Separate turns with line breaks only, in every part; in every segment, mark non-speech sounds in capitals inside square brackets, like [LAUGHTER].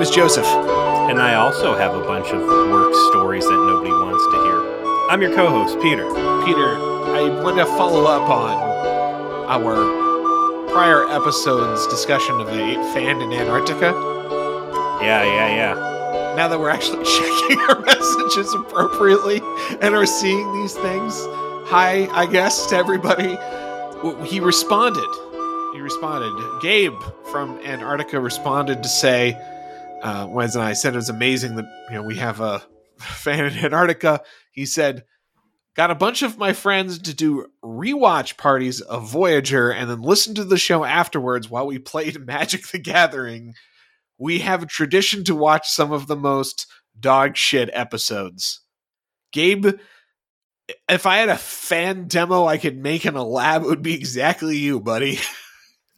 name is Joseph.
And I also have a bunch of work stories that nobody wants to hear. I'm your co host, Peter.
Peter, I want to follow up on our prior episode's discussion of a fan in Antarctica.
Yeah, yeah, yeah
now that we're actually [LAUGHS] checking our messages appropriately and are seeing these things, hi, I guess, to everybody. He responded. He responded. Gabe from Antarctica responded to say, uh, when I said it was amazing that you know we have a [LAUGHS] fan in Antarctica. He said, "Got a bunch of my friends to do rewatch parties of Voyager, and then listen to the show afterwards while we played [LAUGHS] Magic: The Gathering." we have a tradition to watch some of the most dog shit episodes. Gabe, if I had a fan demo I could make in a lab, it would be exactly you, buddy. [LAUGHS]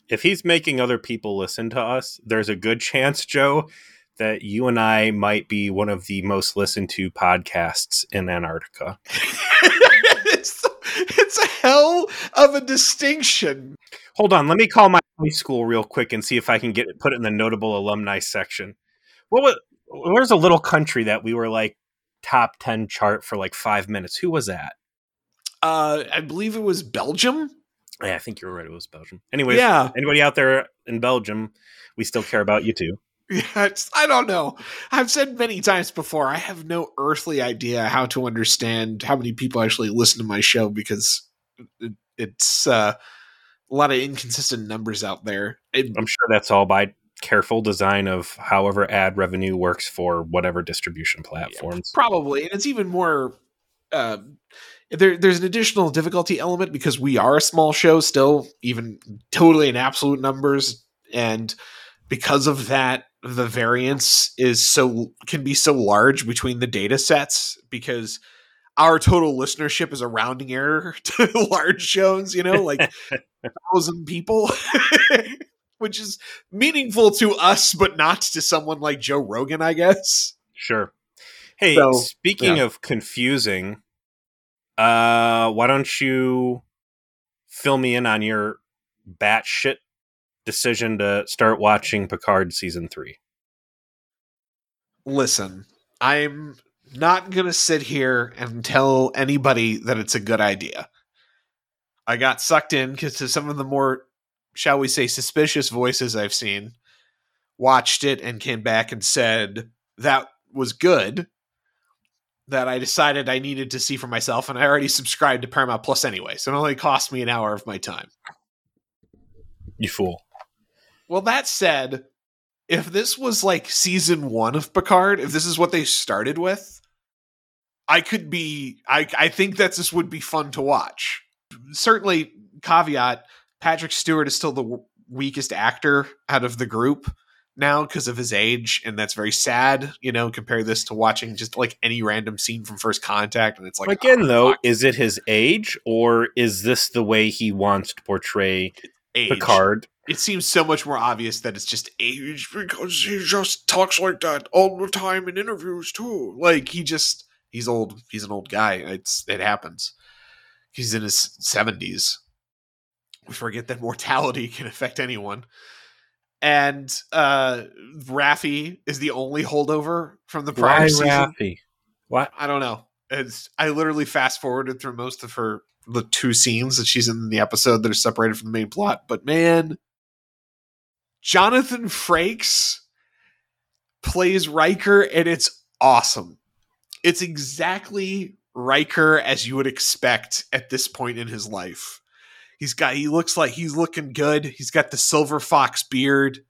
If he's making other people listen to us, there's a good chance, Joe, that you and I might be one of the most listened to podcasts in Antarctica. [LAUGHS]
it's, it's a hell of a distinction.
Hold on, let me call my high school real quick and see if I can get it put it in the notable alumni section. What was where's a little country that we were like top 10 chart for like 5 minutes? Who was that?
Uh I believe it was Belgium.
Yeah, I think you're right. It was Belgium. Anyways, yeah. anybody out there in Belgium, we still care about you too. [LAUGHS]
Yeah, I don't know. I've said many times before, I have no earthly idea how to understand how many people actually listen to my show because it, it's uh, a lot of inconsistent numbers out there.
It, I'm sure that's all by careful design of however ad revenue works for whatever distribution platforms.
Yeah, probably, and it's even more. Uh, there, there's an additional difficulty element because we are a small show still, even totally in absolute numbers, and because of that, the variance is so can be so large between the data sets because our total listenership is a rounding error [LAUGHS] to large shows, you know, like a [LAUGHS] thousand people, [LAUGHS] which is meaningful to us, but not to someone like Joe Rogan, I guess.
Sure. Hey, so, speaking yeah. of confusing, uh, why don't you fill me in on your batshit decision to start watching Picard season three?
Listen, I'm not going to sit here and tell anybody that it's a good idea. I got sucked in because to some of the more, shall we say, suspicious voices I've seen, watched it and came back and said that was good. That I decided I needed to see for myself, and I already subscribed to Paramount Plus anyway, so it only cost me an hour of my time.
You fool.
Well, that said, if this was like season one of Picard, if this is what they started with, I could be. I I think that this would be fun to watch. Certainly, caveat: Patrick Stewart is still the weakest actor out of the group now because of his age, and that's very sad. You know, compare this to watching just like any random scene from First Contact, and it's like
again, oh, though, fuck. is it his age or is this the way he wants to portray age. Picard?
It seems so much more obvious that it's just age because he just talks like that all the time in interviews too. Like he just he's old. He's an old guy. It's it happens. He's in his seventies. We forget that mortality [LAUGHS] can affect anyone. And uh Raffi is the only holdover from the prior Why season. Raffi?
What?
I don't know. It's I literally fast forwarded through most of her the two scenes that she's in the episode that are separated from the main plot. But man, Jonathan Frakes plays Riker, and it's awesome it's exactly Riker as you would expect at this point in his life. He's got he looks like he's looking good. He's got the silver fox beard.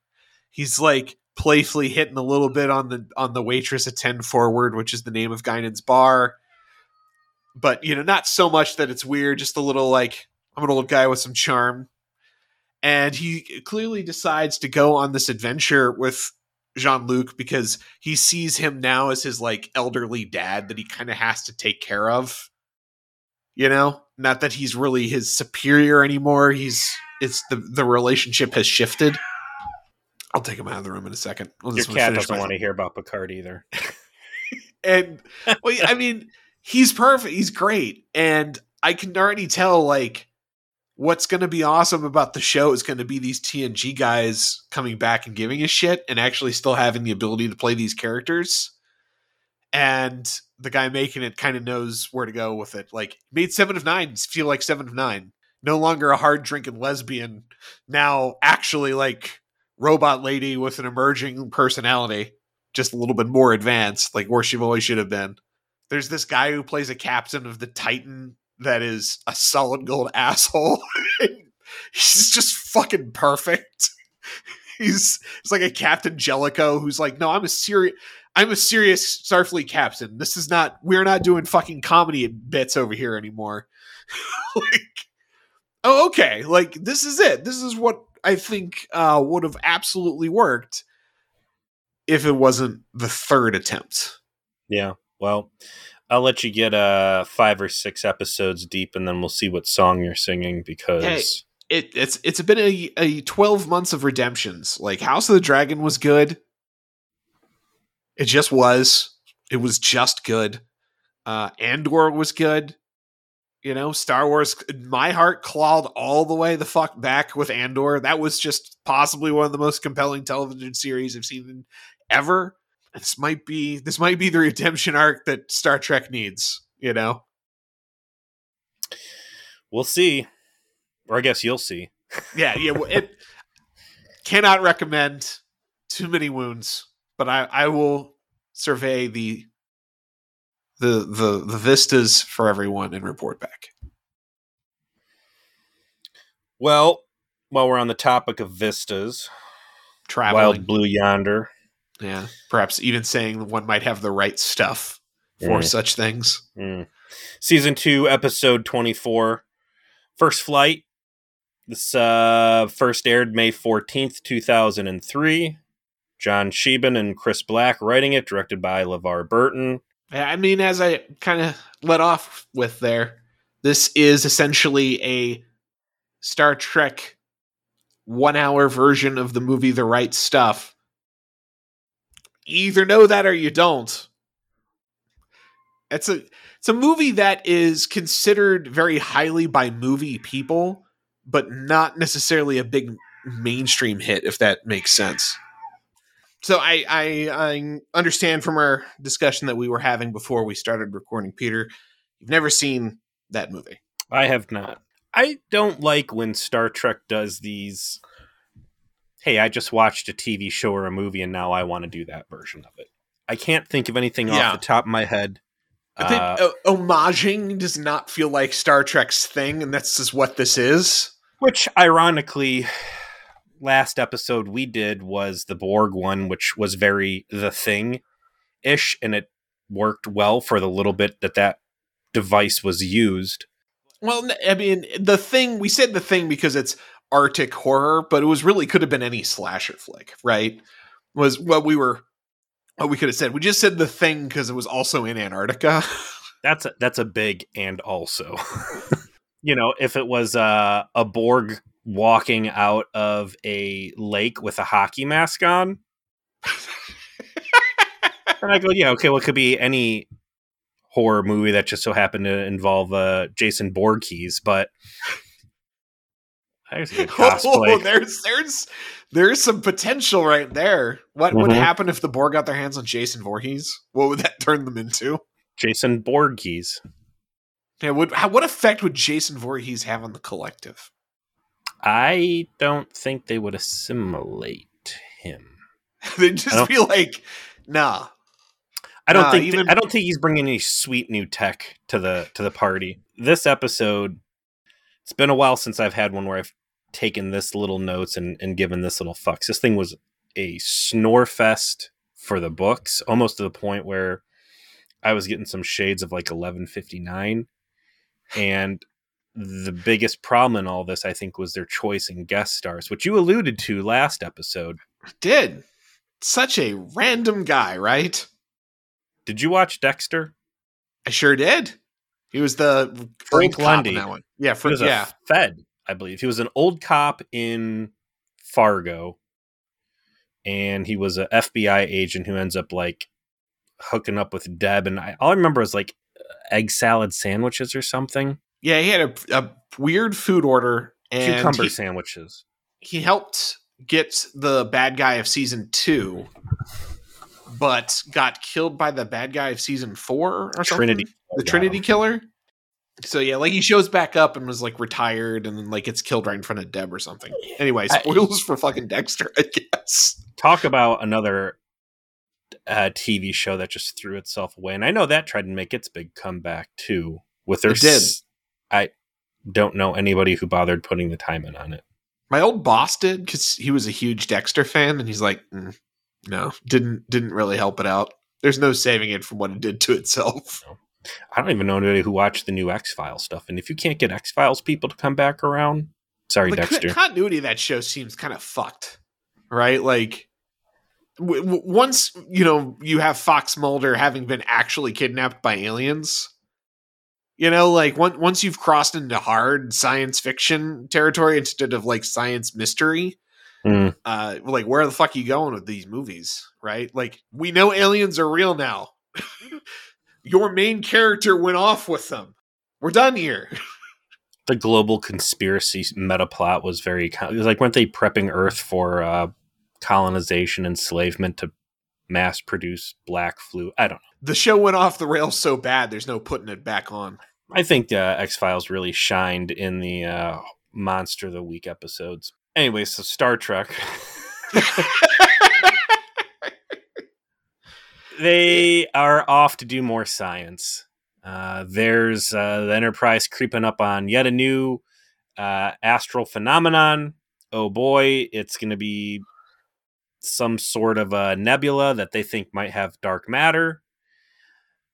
He's like playfully hitting a little bit on the on the waitress at 10 forward, which is the name of Guinan's bar. But you know, not so much that it's weird, just a little like I'm an old guy with some charm. And he clearly decides to go on this adventure with Jean Luc because he sees him now as his like elderly dad that he kind of has to take care of. You know, not that he's really his superior anymore. He's it's the the relationship has shifted. I'll take him out of the room in a second.
Your cat doesn't want to hear about Picard either. [LAUGHS]
and well, I mean, he's perfect. He's great. And I can already tell like what's going to be awesome about the show is going to be these TNG guys coming back and giving a shit and actually still having the ability to play these characters. And the guy making it kind of knows where to go with it. Like made Seven of Nine feel like Seven of Nine. No longer a hard drinking lesbian. Now actually like robot lady with an emerging personality, just a little bit more advanced, like where she always should have been. There's this guy who plays a captain of the Titan that is a solid gold [LAUGHS] asshole. he's just fucking perfect. He's it's like a Captain Jellicoe who's like, no, I'm a serious I'm a serious Starfleet captain. This is not we're not doing fucking comedy bits over here anymore. [LAUGHS] like oh okay, like this is it. This is what I think uh, would have absolutely worked if it wasn't the third attempt.
Yeah. Well, I'll let you get uh five or six episodes deep, and then we'll see what song you're singing because hey,
it, it's it's been a, a twelve months of redemptions. Like House of the Dragon was good. It just was. It was just good. Uh, Andor was good. You know, Star Wars. My heart clawed all the way the fuck back with Andor. That was just possibly one of the most compelling television series I've seen ever this might be this might be the redemption arc that Star Trek needs, you know.
We'll see. Or I guess you'll see.
yeah, yeah, it [LAUGHS] cannot recommend too many wounds, but I I will survey the the the the vistas for everyone and report back.
Well, while we're on the topic of vistas,
traveling,
Wild Blue Yonder,
yeah, perhaps even saying one might have the right stuff for mm. such things.
Mm. Season two, episode twenty-four, First Flight. This uh, first aired May fourteenth, two thousand and three. John Shiban and Chris Black writing it, directed by LeVar Burton.
I mean, as I kind of let off with there, this is essentially a Star Trek one hour version of the movie The Right Stuff either know that or you don't. It's a it's a movie that is considered very highly by movie people, but not necessarily a big mainstream hit, if that makes sense. So I, I I understand from our discussion that we were having before we started recording, Peter, you've never seen that movie.
I have not. I don't like when Star Trek does these hey, I just watched a TV show or a movie and now I want to do that version of it. I can't think of anything yeah. off the top of my head.
I think uh, uh, homaging does not feel like Star Trek's thing, and that's just what this is.
Which, ironically, last episode we did was the Borg one, which was very the thing ish, and it worked well for the little bit that that device was used.
Well, I mean, the thing we said the thing because it's Arctic horror, but it was really could have been any slasher flick, right? Was what we were what we could have said. We just said the thing because it was also in Antarctica. [LAUGHS]
that's a, that's a big and also. [LAUGHS] you know, if it was uh, a Borg walking out of a lake with a hockey mask on. and I go, yeah, okay, well, it could be any horror movie that just so happened to involve uh, Jason Voorhees, but [LAUGHS]
Oh, there's there's there's some potential right there. What mm-hmm. would happen if the Borg got their hands on Jason Voorhees? What would that [LAUGHS] turn them into?
Jason Borges.
Yeah, would how, what effect would Jason Voorhees have on the collective?
I don't think they would assimilate him. [LAUGHS]
They'd just be like, "Nah."
I don't nah, think even- th- I don't think he's bringing any sweet new tech to the to the party. This episode, it's been a while since I've had one where I've taken this little notes and, and given this little fucks. This thing was a snore fest for the books, almost to the point where I was getting some shades of like 1159. And the biggest problem in all this, I think, was their choice in guest stars, which you alluded to last episode.
I did. Such a random guy, right?
Did you watch Dexter?
I sure did. He was the
Frank Lundy.
that one. Yeah, for, yeah.
Fed. I believe. He was an old cop in Fargo, and he was a FBI agent who ends up like hooking up with Deb. And I, all I remember is like uh, egg salad sandwiches or something.
Yeah, he had a, a weird food order and
cucumber
he,
sandwiches.
He helped get the bad guy of season two, but got killed by the bad guy of season four or
Trinity.
something. The Trinity killer. So yeah, like he shows back up and was like retired, and then like gets killed right in front of Deb or something. Anyway, spoilers I, for fucking Dexter, I guess.
Talk about another uh, TV show that just threw itself away, and I know that tried to make its big comeback too. With their,
it did.
I don't know anybody who bothered putting the time in on it.
My old boss did because he was a huge Dexter fan, and he's like, mm, no, didn't didn't really help it out. There's no saving it from what it did to itself.
No. I don't even know anybody who watched the new X Files stuff. And if you can't get X Files people to come back around, sorry,
the
Dexter.
The continuity of that show seems kind of fucked, right? Like, w- w- once you know you have Fox Mulder having been actually kidnapped by aliens, you know, like one, once you've crossed into hard science fiction territory instead of like science mystery.
Mm.
Uh, like where the fuck are you going with these movies, right? Like we know aliens are real now. [LAUGHS] your main character went off with them. We're done here. [LAUGHS]
the global conspiracy meta plot was very it was like weren't they prepping Earth for uh, colonization, enslavement to mass produce black flu? I don't know.
The show went off the rails so bad. There's no putting it back on.
I think uh, X Files really shined in the uh, Monster of the Week episodes. Anyway, so Star Trek. [LAUGHS] [LAUGHS] they are off to do more science. Uh, there's uh, the Enterprise creeping up on yet a new uh, astral phenomenon. Oh boy, it's going to be some sort of a nebula that they think might have dark matter.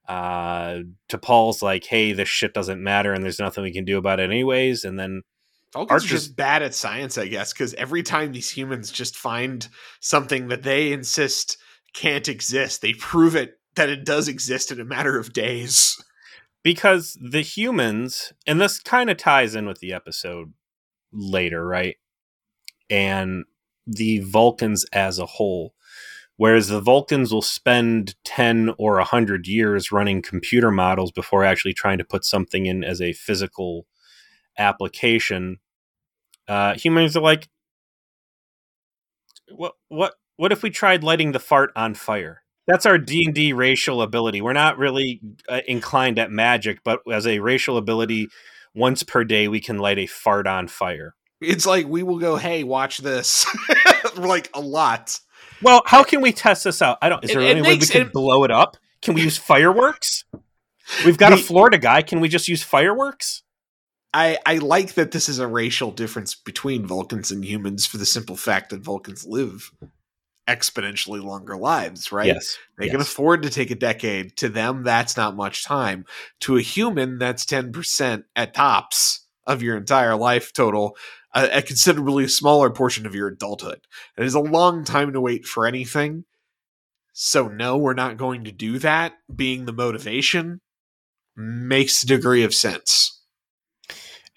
Uh, Paul's like, hey, this shit doesn't matter and there's nothing we can do about it anyways. And then
Vulcans are just bad at science, I guess, because every time these humans just find something that they insist can't exist. They prove it that it does exist in a matter of days.
Because the humans, and this kind of ties in with the episode later, right? And the Vulcans as a whole. Whereas the Vulcans will spend 10 or 100 years running computer models before actually trying to put something in as a physical application. Uh, humans are like, what, what, what if we tried lighting the fart on fire? That's our D and D racial ability. We're not really uh, inclined at magic, but as a racial ability, once per day we can light a fart on fire.
It's like we will go, "Hey, watch this," [LAUGHS] like a lot.
Well, how can we test this out? I don't. Is there it, any it way we can it, blow it up? Can we use fireworks? We've got the, a Florida guy. Can we just use fireworks?
I, I like that this is a racial difference between Vulcans and humans for the simple fact that Vulcans live exponentially longer lives, right?
Yes.
They
yes.
can afford to take a decade. To them, that's not much time. To a human, that's 10% at tops of your entire life total, a, a considerably smaller portion of your adulthood. It is a long time to wait for anything. So, no, we're not going to do that. Being the motivation makes a degree of sense.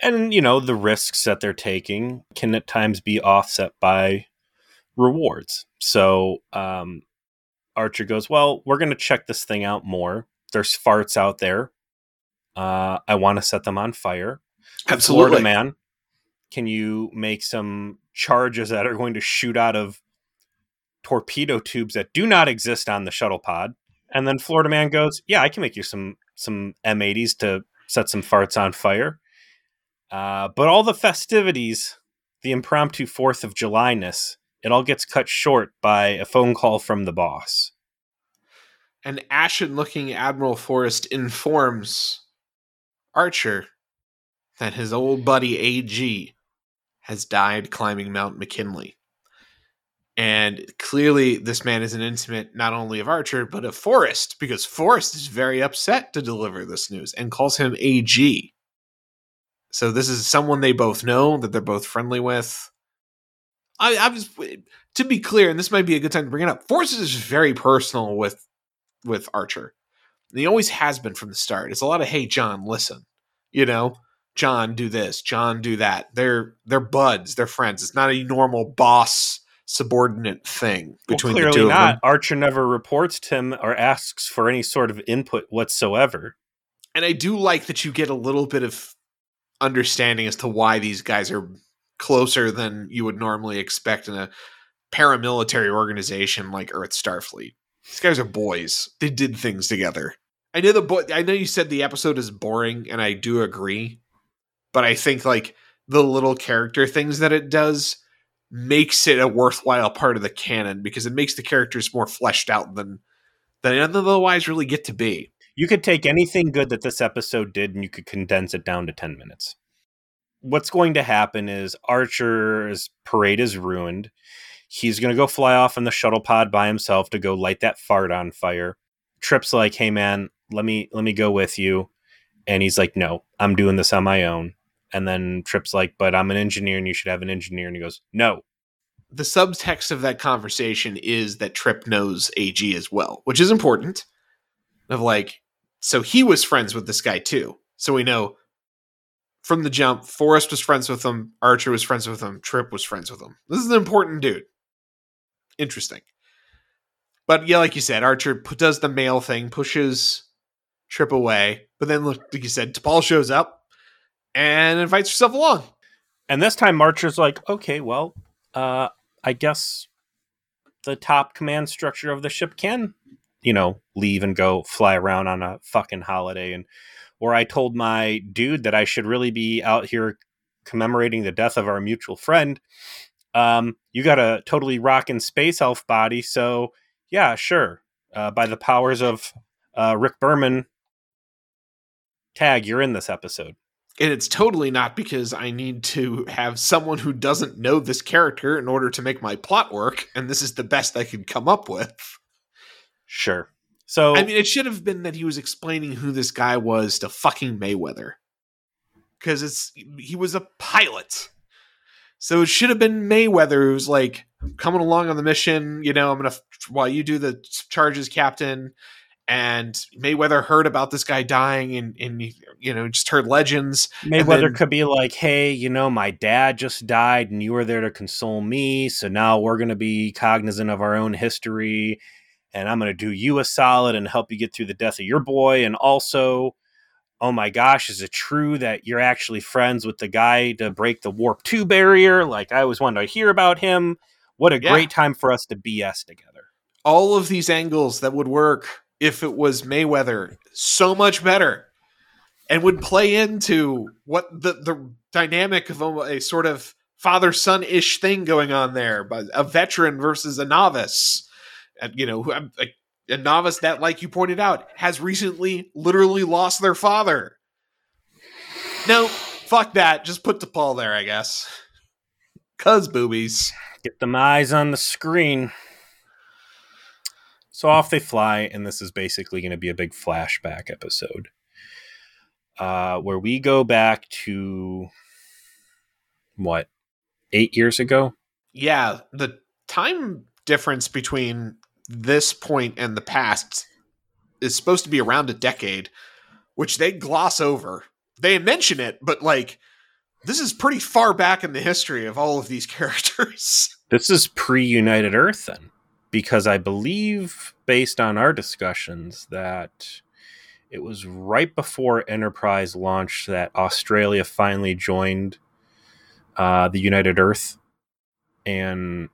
And, you know, the risks that they're taking can at times be offset by rewards. So um, Archer goes, Well, we're going to check this thing out more. There's farts out there. Uh, I want to set them on fire.
Absolutely.
Florida man, can you make some charges that are going to shoot out of torpedo tubes that do not exist on the shuttle pod? And then Florida man goes, Yeah, I can make you some some M80s to set some farts on fire. Uh, but all the festivities, the impromptu Fourth of July ness, it all gets cut short by a phone call from the boss.
An ashen looking Admiral Forrest informs Archer that his old buddy AG has died climbing Mount McKinley. And clearly, this man is an intimate not only of Archer, but of Forrest, because Forrest is very upset to deliver this news and calls him AG. So, this is someone they both know, that they're both friendly with. I, I was to be clear, and this might be a good time to bring it up. Forrest is very personal with with Archer. And he always has been from the start. It's a lot of hey John, listen. You know, John do this, John do that. They're they're buds, they're friends. It's not a normal boss subordinate thing between well, the two not.
Archer never reports to him or asks for any sort of input whatsoever.
and I do like that you get a little bit of understanding as to why these guys are closer than you would normally expect in a paramilitary organization like Earth Starfleet. These guys are boys. They did things together. I know the boy. I know you said the episode is boring, and I do agree. But I think like the little character things that it does makes it a worthwhile part of the canon because it makes the characters more fleshed out than than otherwise really get to be.
You could take anything good that this episode did and you could condense it down to 10 minutes. What's going to happen is Archer's parade is ruined. He's going to go fly off in the shuttle pod by himself to go light that fart on fire. Trip's like, "Hey man, let me let me go with you." And he's like, "No, I'm doing this on my own." And then Trip's like, "But I'm an engineer and you should have an engineer." And he goes, "No,
the subtext of that conversation is that Trip knows AG as well, which is important. Of like, so he was friends with this guy too. So we know from the jump, Forrest was friends with him, Archer was friends with him, Trip was friends with him. This is an important dude. Interesting. But yeah, like you said, Archer does the male thing, pushes Trip away, but then, like you said, T'Pol shows up and invites herself along.
And this time, Archer's like, okay, well, uh, I guess the top command structure of the ship can, you know, leave and go fly around on a fucking holiday. And or I told my dude that I should really be out here commemorating the death of our mutual friend. Um, you got a totally rocking space elf body, so yeah, sure. Uh, by the powers of uh, Rick Berman, tag, you're in this episode
and it's totally not because I need to have someone who doesn't know this character in order to make my plot work, and this is the best I could come up with.
Sure. So
I mean, it should have been that he was explaining who this guy was to fucking Mayweather, because it's he was a pilot. So it should have been Mayweather who's like coming along on the mission. You know, I'm gonna while you do the charges, Captain and Mayweather heard about this guy dying and, and you know just heard legends.
Mayweather then, could be like, "Hey, you know, my dad just died, and you were there to console me. So now we're going to be cognizant of our own history, and I'm going to do you a solid and help you get through the death of your boy. And also, oh my gosh, is it true that you're actually friends with the guy to break the warp two barrier? Like I always wanted to hear about him. What a yeah. great time for us to BS together."
All of these angles that would work if it was Mayweather so much better and would play into what the the dynamic of a, a sort of father son ish thing going on there, but a veteran versus a novice. And, you know, a, a novice that, like you pointed out, has recently literally lost their father. No, fuck that. Just put T'Pol there, I guess. Cuz boobies.
Get them eyes on the screen. So off they fly, and this is basically going to be a big flashback episode uh, where we go back to what eight years ago.
Yeah, the time difference between this point and the past is supposed to be around a decade, which they gloss over. They mention it, but like this is pretty far back in the history of all of these [LAUGHS] characters.
This is pre United Earth, then because I believe, based on our discussions, that it was right before Enterprise launched that Australia finally joined uh, the United Earth and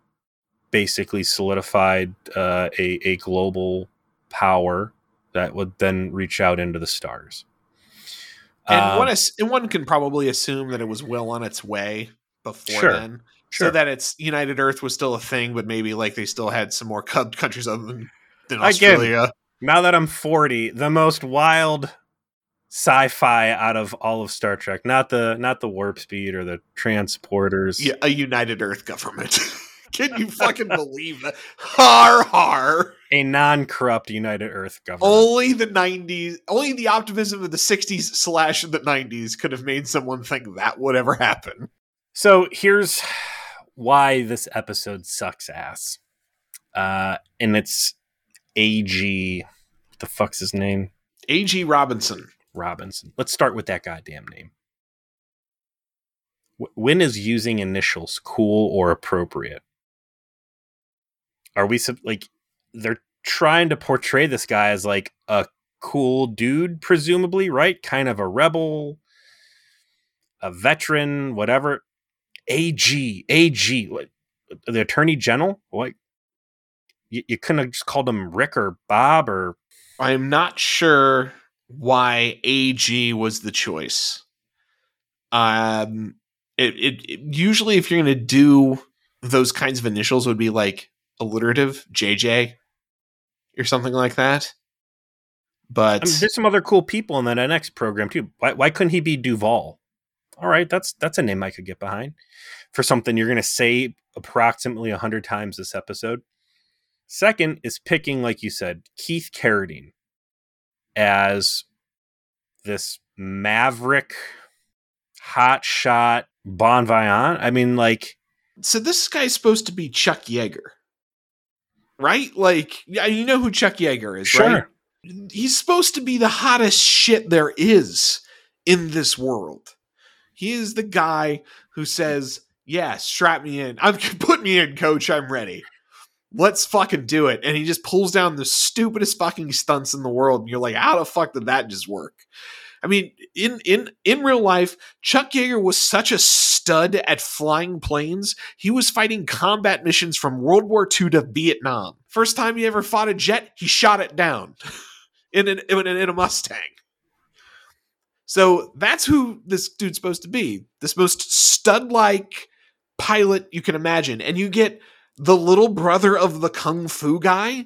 basically solidified uh, a, a global power that would then reach out into the stars.
And um, one, and one can probably assume that it was well on its way before sure. then. Sure. So that it's United Earth was still a thing, but maybe like they still had some more countries other than, than Australia. Again,
now that I'm 40, the most wild sci-fi out of all of Star Trek, not the not the warp speed or the transporters.
Yeah, a United Earth government. [LAUGHS] Can you fucking believe that? Har har.
A non-corrupt United Earth government.
Only the '90s, only the optimism of the '60s slash the '90s could have made someone think that would ever happen.
So here's why this episode sucks ass. Uh, and it's AG. What the fuck's his name?
AG Robinson.
Robinson. Let's start with that goddamn name. when is using initials cool or appropriate? Are we like they're trying to portray this guy as like a cool dude, presumably, right? Kind of a rebel, a veteran, whatever. AG, AG, what, the attorney general? What? You, you couldn't have just called him Rick or Bob or.
I'm not sure why AG was the choice. Um, it, it, it usually if you're going to do those kinds of initials would be like alliterative JJ or something like that. But
I mean, there's some other cool people in that NX program too. Why, why couldn't he be Duval? All right, that's that's a name I could get behind for something you're going to say approximately a hundred times this episode. Second is picking, like you said, Keith Carradine as this maverick, hot shot bon vivant. I mean, like,
so this guy's supposed to be Chuck Yeager, right? Like, you know who Chuck Yeager is, sure. right? He's supposed to be the hottest shit there is in this world. He is the guy who says, "Yeah, strap me in. I'm [LAUGHS] put me in, coach. I'm ready." let's fucking do it. And he just pulls down the stupidest fucking stunts in the world. And you're like, how the fuck did that just work? I mean, in in in real life, Chuck Yeager was such a stud at flying planes. He was fighting combat missions from World War II to Vietnam. First time he ever fought a jet, he shot it down [LAUGHS] in an, in, in a Mustang. So that's who this dude's supposed to be. This most stud like pilot you can imagine. And you get the little brother of the kung fu guy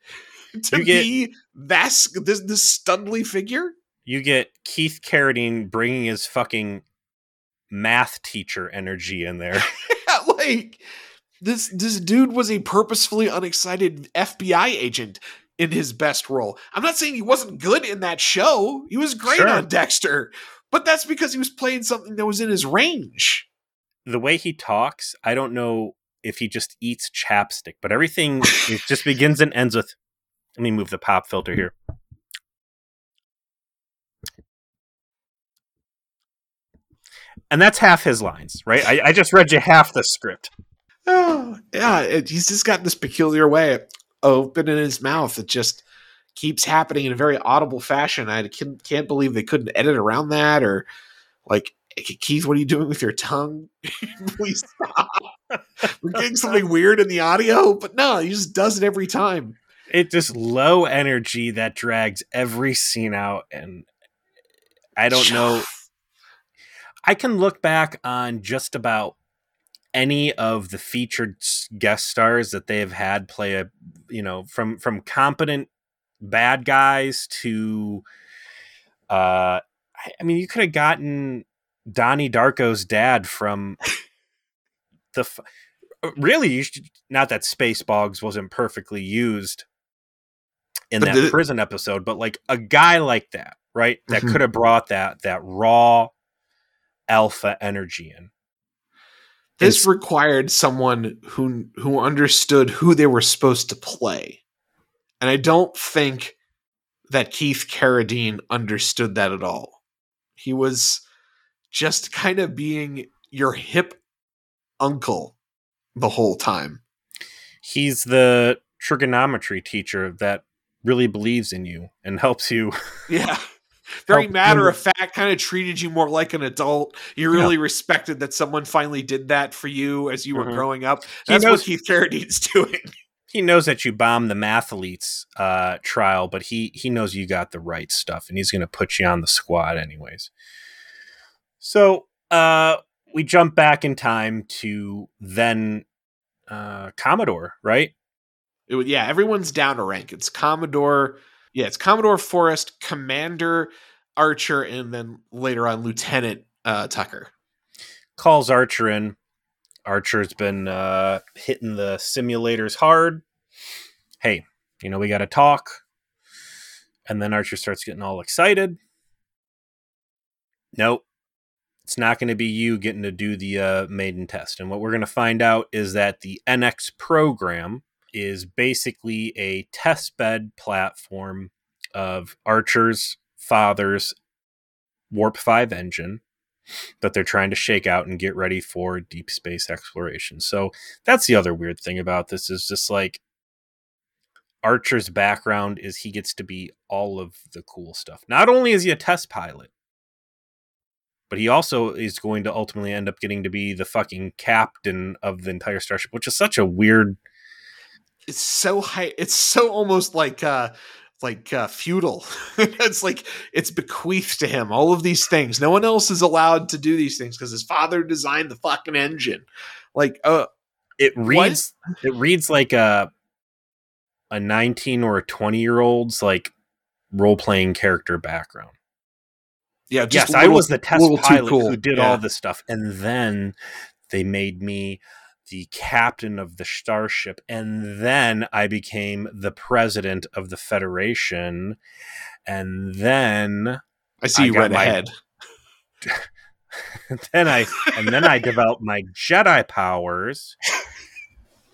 [LAUGHS] to get, be that's this this studly figure.
You get Keith Carradine bringing his fucking math teacher energy in there. [LAUGHS]
like this this dude was a purposefully unexcited FBI agent in his best role. I'm not saying he wasn't good in that show. He was great sure. on Dexter, but that's because he was playing something that was in his range.
The way he talks, I don't know if he just eats chapstick, but everything just begins and ends with. Let me move the pop filter here. And that's half his lines, right? I, I just read you half the script.
Oh, [SIGHS] yeah. It, he's just got this peculiar way of opening his mouth. It just keeps happening in a very audible fashion. I can't, can't believe they couldn't edit around that or like Keith, what are you doing with your tongue? [LAUGHS] Please stop. [LAUGHS] We're getting something weird in the audio, but no, he just does it every time.
It just low energy that drags every scene out, and I don't know. [SIGHS] [SIGHS] I can look back on just about any of the featured guest stars that they have had play a, you know, from from competent bad guys to, uh, I mean, you could have gotten Donnie Darko's dad from [LAUGHS] the. F- uh, really, should, not that Space Spaceballs wasn't perfectly used in but that the, prison episode, but like a guy like that, right? That mm-hmm. could have brought that that raw alpha energy in.
This it's, required someone who who understood who they were supposed to play. And I don't think that Keith Carradine understood that at all. He was just kind of being your hip uncle the whole time.
He's the trigonometry teacher that really believes in you and helps you.
Yeah. [LAUGHS] Very matter of fact, kind of treated you more like an adult. You really yeah. respected that someone finally did that for you as you were mm-hmm. growing up. That's knows, what Keith Carradine's doing. [LAUGHS]
He knows that you bombed the mathletes uh, trial, but he he knows you got the right stuff, and he's going to put you on the squad anyways. So uh, we jump back in time to then uh, Commodore, right?
It, yeah, everyone's down a rank. It's Commodore. Yeah, it's Commodore Forrest, Commander Archer, and then later on Lieutenant uh, Tucker.
Calls Archer in. Archer's been uh, hitting the simulators hard. Hey, you know, we got to talk. And then Archer starts getting all excited. Nope it's not going to be you getting to do the uh, maiden test. And what we're going to find out is that the NX program is basically a test bed platform of Archer's father's Warp 5 engine that they're trying to shake out and get ready for deep space exploration. So that's the other weird thing about this is just like Archer's background is he gets to be all of the cool stuff. Not only is he a test pilot, but he also is going to ultimately end up getting to be the fucking captain of the entire starship, which is such a weird.
It's so high. It's so almost like uh like uh, feudal. [LAUGHS] it's like it's bequeathed to him. All of these things. No one else is allowed to do these things because his father designed the fucking engine. Like, uh,
it reads. What? It reads like a a nineteen or a twenty year old's like role playing character background.
Yeah,
yes, little, I was the test pilot cool. who did yeah. all this stuff, and then they made me the captain of the starship, and then I became the president of the Federation, and then
I see I you right my, ahead. [LAUGHS]
then I and then I developed my Jedi powers.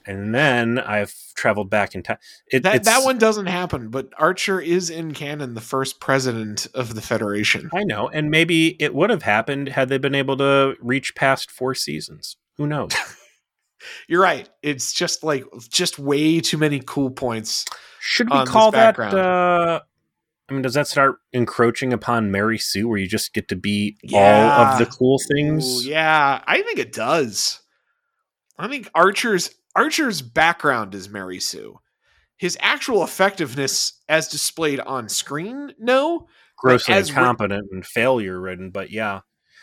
And then I've traveled back in time.
It, that that one doesn't happen, but Archer is in canon the first president of the Federation.
I know, and maybe it would have happened had they been able to reach past four seasons. Who knows?
You're right. It's just like just way too many cool points.
Should we call that? Uh, I mean, does that start encroaching upon Mary Sue, where you just get to be yeah. all of the cool things?
Ooh, yeah, I think it does. I think Archer's Archer's background is Mary Sue. His actual effectiveness, as displayed on screen, no,
grossly incompetent and failure ridden. But yeah,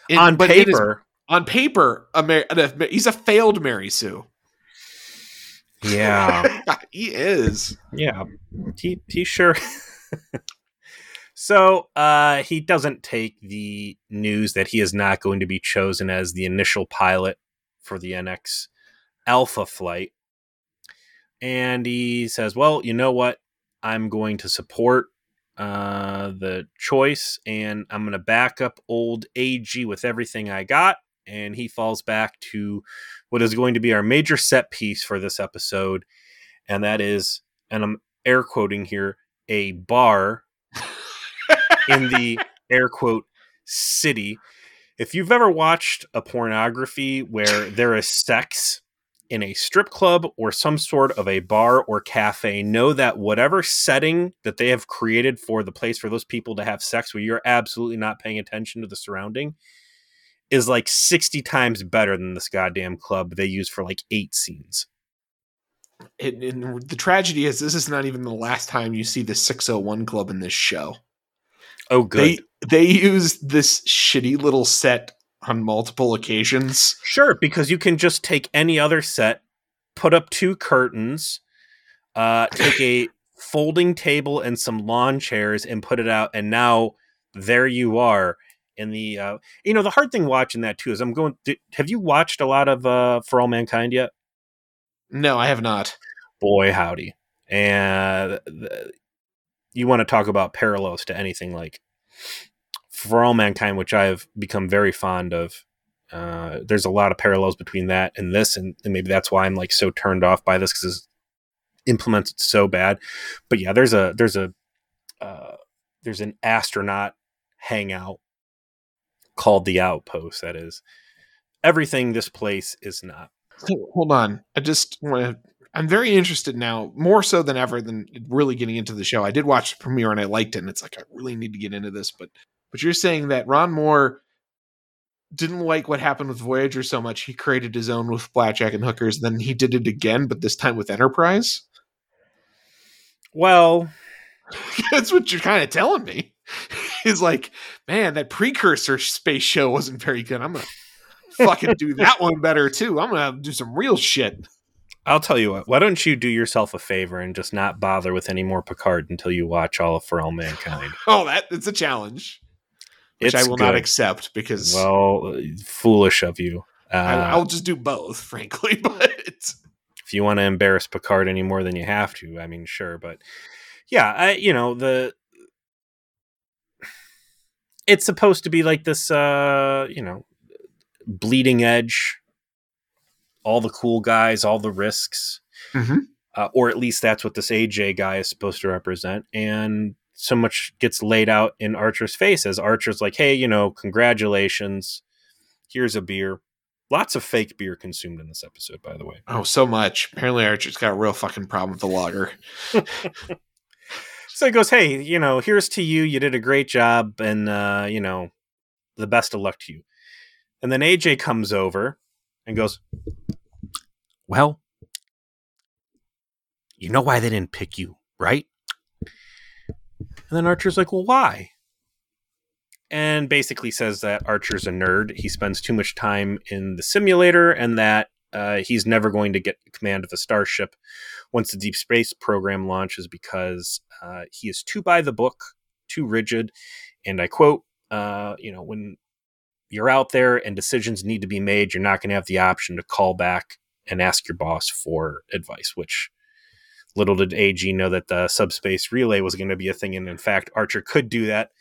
in, on but paper,
on paper, a, he's a failed Mary Sue.
Yeah, [LAUGHS]
he is.
Yeah, he he sure. [LAUGHS] so uh, he doesn't take the news that he is not going to be chosen as the initial pilot for the NX Alpha flight, and he says, "Well, you know what? I'm going to support uh, the choice, and I'm going to back up old AG with everything I got." And he falls back to what is going to be our major set piece for this episode, and that is, and I'm air quoting here, a bar [LAUGHS] in the air quote city. If you've ever watched a pornography where there is sex in a strip club or some sort of a bar or cafe, know that whatever setting that they have created for the place for those people to have sex where you're absolutely not paying attention to the surrounding is like 60 times better than this goddamn club they use for like eight scenes.
And, and, the tragedy is, this is not even the last time you see the 601 club in this show.
Oh, good.
They, they use this shitty little set on multiple occasions.
Sure, because you can just take any other set, put up two curtains, uh, take a [LAUGHS] folding table and some lawn chairs and put it out, and now there you are and the uh, you know the hard thing watching that too is I'm going. Did, have you watched a lot of uh, For All Mankind yet?
No, I have not.
Boy, howdy! And the, you want to talk about parallels to anything like For All Mankind, which I have become very fond of. Uh, there's a lot of parallels between that and this, and, and maybe that's why I'm like so turned off by this because it's implemented so bad. But yeah, there's a there's a uh, there's an astronaut hangout called the outpost. That is everything this place is not.
Hold on. I just want to. I'm very interested now, more so than ever, than really getting into the show. I did watch the premiere and I liked it, and it's like I really need to get into this. But but you're saying that Ron Moore didn't like what happened with Voyager so much, he created his own with Blackjack and Hookers. Then he did it again, but this time with Enterprise.
Well, [LAUGHS]
that's what you're kind of telling me. [LAUGHS] He's like, man, that precursor space show wasn't very good. I'm gonna fucking do that one better too. I'm gonna do some real shit.
I'll tell you what. Why don't you do yourself a favor and just not bother with any more Picard until you watch all of For All Mankind? [LAUGHS]
oh, that it's a challenge, which it's I will good. not accept because
well, foolish of you.
Uh, I, will just do both, [LAUGHS] frankly. But
if you want to embarrass Picard any more than you have to, I mean, sure. But yeah, I you know the it's supposed to be like this uh you know bleeding edge all the cool guys all the risks mm-hmm. uh, or at least that's what this AG guy is supposed to represent and so much gets laid out in archer's face as archer's like hey you know congratulations here's a beer Lots of fake beer consumed in this episode, by the way.
Oh, so much. Apparently, Archer's got a real fucking problem with the lager. [LAUGHS]
so he goes, Hey, you know, here's to you. You did a great job, and, uh, you know, the best of luck to you. And then AG comes over and goes, Well, you know why they didn't pick you, right? And then Archer's like, Well, why? and basically says that Archer's a nerd. He spends too much time in the simulator and that uh, he's never going to get command of a starship once the deep space program launches because uh, he is too by the book, too rigid. And I quote, uh, you know, when you're out there and decisions need to be made, you're not going to have the option to call back and ask your boss for advice, which little did AG know that the subspace relay was going to be a thing. And in fact, Archer could do that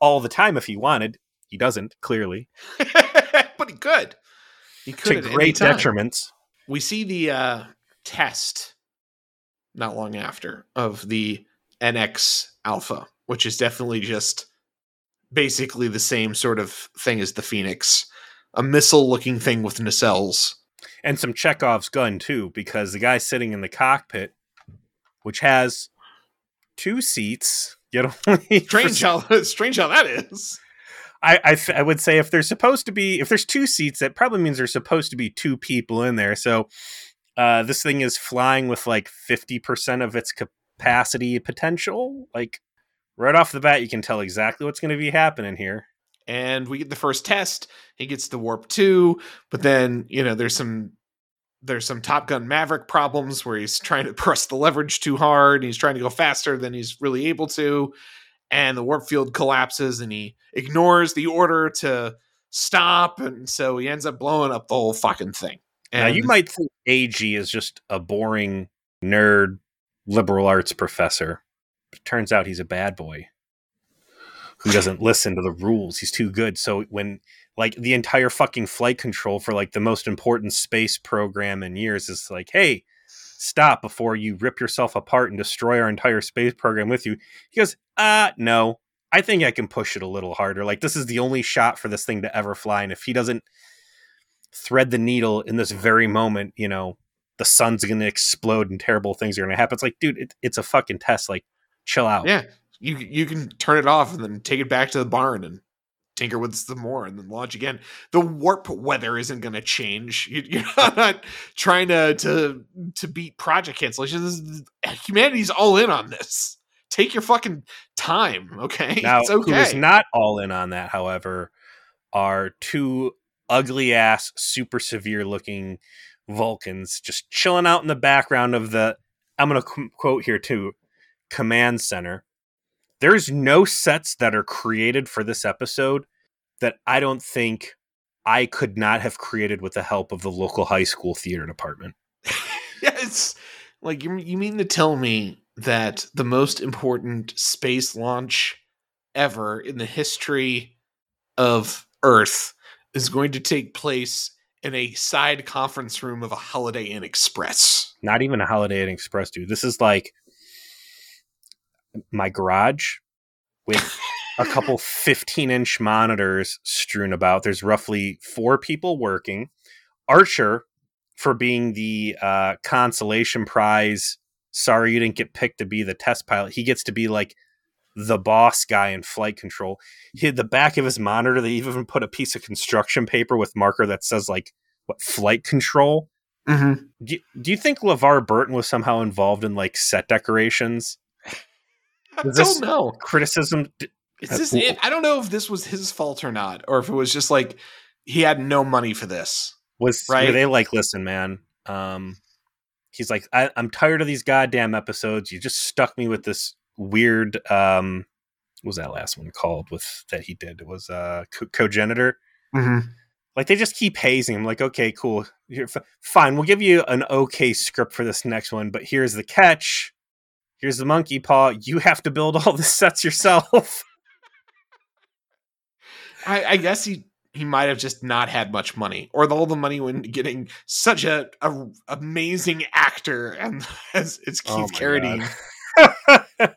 all the time if he wanted. He doesn't, clearly. [LAUGHS]
but he could. He could
to great detriments.
We see the uh, test not long after of the NX Alpha, which is definitely just basically the same sort of thing as the Phoenix, a missile-looking thing with nacelles,
and some Chekhov's gun too, because the guy sitting in the cockpit, which has two seats, Get [LAUGHS]
only strange how [LAUGHS] strange how that is.
I, I, I would say if there's supposed to be if there's two seats, that probably means there's supposed to be two people in there. So uh, this thing is flying with like fifty percent of its capacity potential. Like right off the bat, you can tell exactly what's going to be happening here.
And we get the first test. He gets the warp two, but then you know there's some there's some Top Gun Maverick problems where he's trying to press the leverage too hard. he's trying to go faster than he's really able to. And the warp field collapses and he ignores the order to stop. And so he ends up blowing up the whole fucking thing. And
now, you might think AG is just a boring nerd liberal arts professor. But turns out he's a bad boy who doesn't [LAUGHS] listen to the rules. He's too good. So when like the entire fucking flight control for like the most important space program in years is like, hey, stop before you rip yourself apart and destroy our entire space program with you. He goes, uh, no, I think I can push it a little harder. Like this is the only shot for this thing to ever fly. And if he doesn't thread the needle in this very moment, you know, the sun's going to explode and terrible things are going to happen. It's like, dude, it, it's a fucking test. Like, chill out.
Yeah. You, you can turn it off and then take it back to the barn and tinker with some more and then launch again. The warp weather isn't going to change. [LAUGHS] You're not trying to to to beat project cancellations. Humanity's all in on this. Take your fucking time, okay? [LAUGHS]
Now, it's okay. who is not all in on that, however, are two ugly ass, super severe looking Vulcans just chilling out in the background of the. I'm going to quote here too, command center there's no sets that are created for this episode that I don't think I could not have created with the help of the local high school theater department. [LAUGHS]
yes. Like you you mean to tell me that the most important space launch ever in the history of Earth is going to take place in a side conference room of a Holiday Inn Express.
Not even a Holiday Inn Express, dude. This is like my garage with a couple [LAUGHS] 15 inch monitors strewn about. There's roughly four people working. Archer, for being the uh, consolation prize, sorry you didn't get picked to be the test pilot, he gets to be like the boss guy in flight control. He had the back of his monitor, they even put a piece of construction paper with marker that says like what flight control.
Mm-hmm.
Do, do you think LeVar Burton was somehow involved in like set decorations?
I don't know.
Criticism.
Is this it? I don't know if this was his fault or not, or if it was just like he had no money for this.
Was right? Were they like, listen, man. Um, he's like, I, am tired of these goddamn episodes. You just stuck me with this weird. Um, what was that last one called? With that he did it was uh co- cogenitor.
Mm-hmm.
Like they just keep hazing him. Like, okay, cool, You're, f- fine. We'll give you an okay script for this next one, but here's the catch here's the monkey paw. You have to build all [LAUGHS] the sets yourself.
I, I, guess he he might have just not had much money, or all the money when getting such a, a amazing actor, and [LAUGHS] as it's oh Keith oh Carradine. [LAUGHS]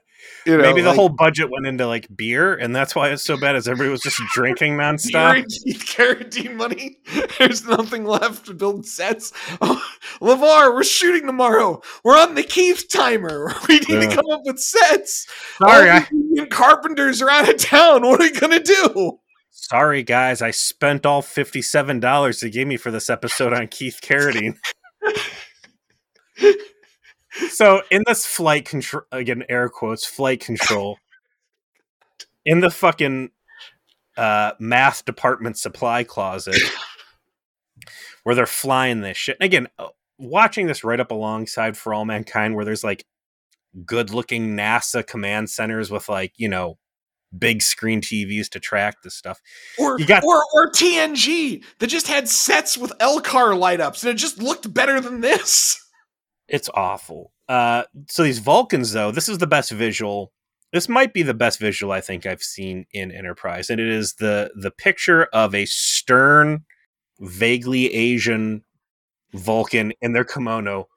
You know, Maybe the like, whole budget went into like beer, and that's why it's so bad. As everybody was just drinking nonstop.
Keith Carradine [LAUGHS] money. There's nothing left to build sets. Oh, [LAUGHS] LeVar, we're shooting tomorrow. We're on the Keith timer. [LAUGHS] We need yeah. to come up with sets. Sorry, All I- carpenters are out of town. What are we gonna do?
Sorry, guys. I spent all fifty-seven dollars they gave me for this episode on Keith Carradine. So in this flight control again air quotes flight control in the fucking uh, math department supply closet where they're flying this shit and again uh, watching this right up alongside for all mankind where there's like good looking nasa command centers with like you know big screen TVs to track this stuff.
Or you got or or TNG that just had sets with LCAR light ups and it just looked better than this.
It's awful. Uh, so these Vulcans, though, this is the best visual. This might be the best visual I think I've seen in Enterprise, and it is the the picture of a stern, vaguely Asian Vulcan in their kimono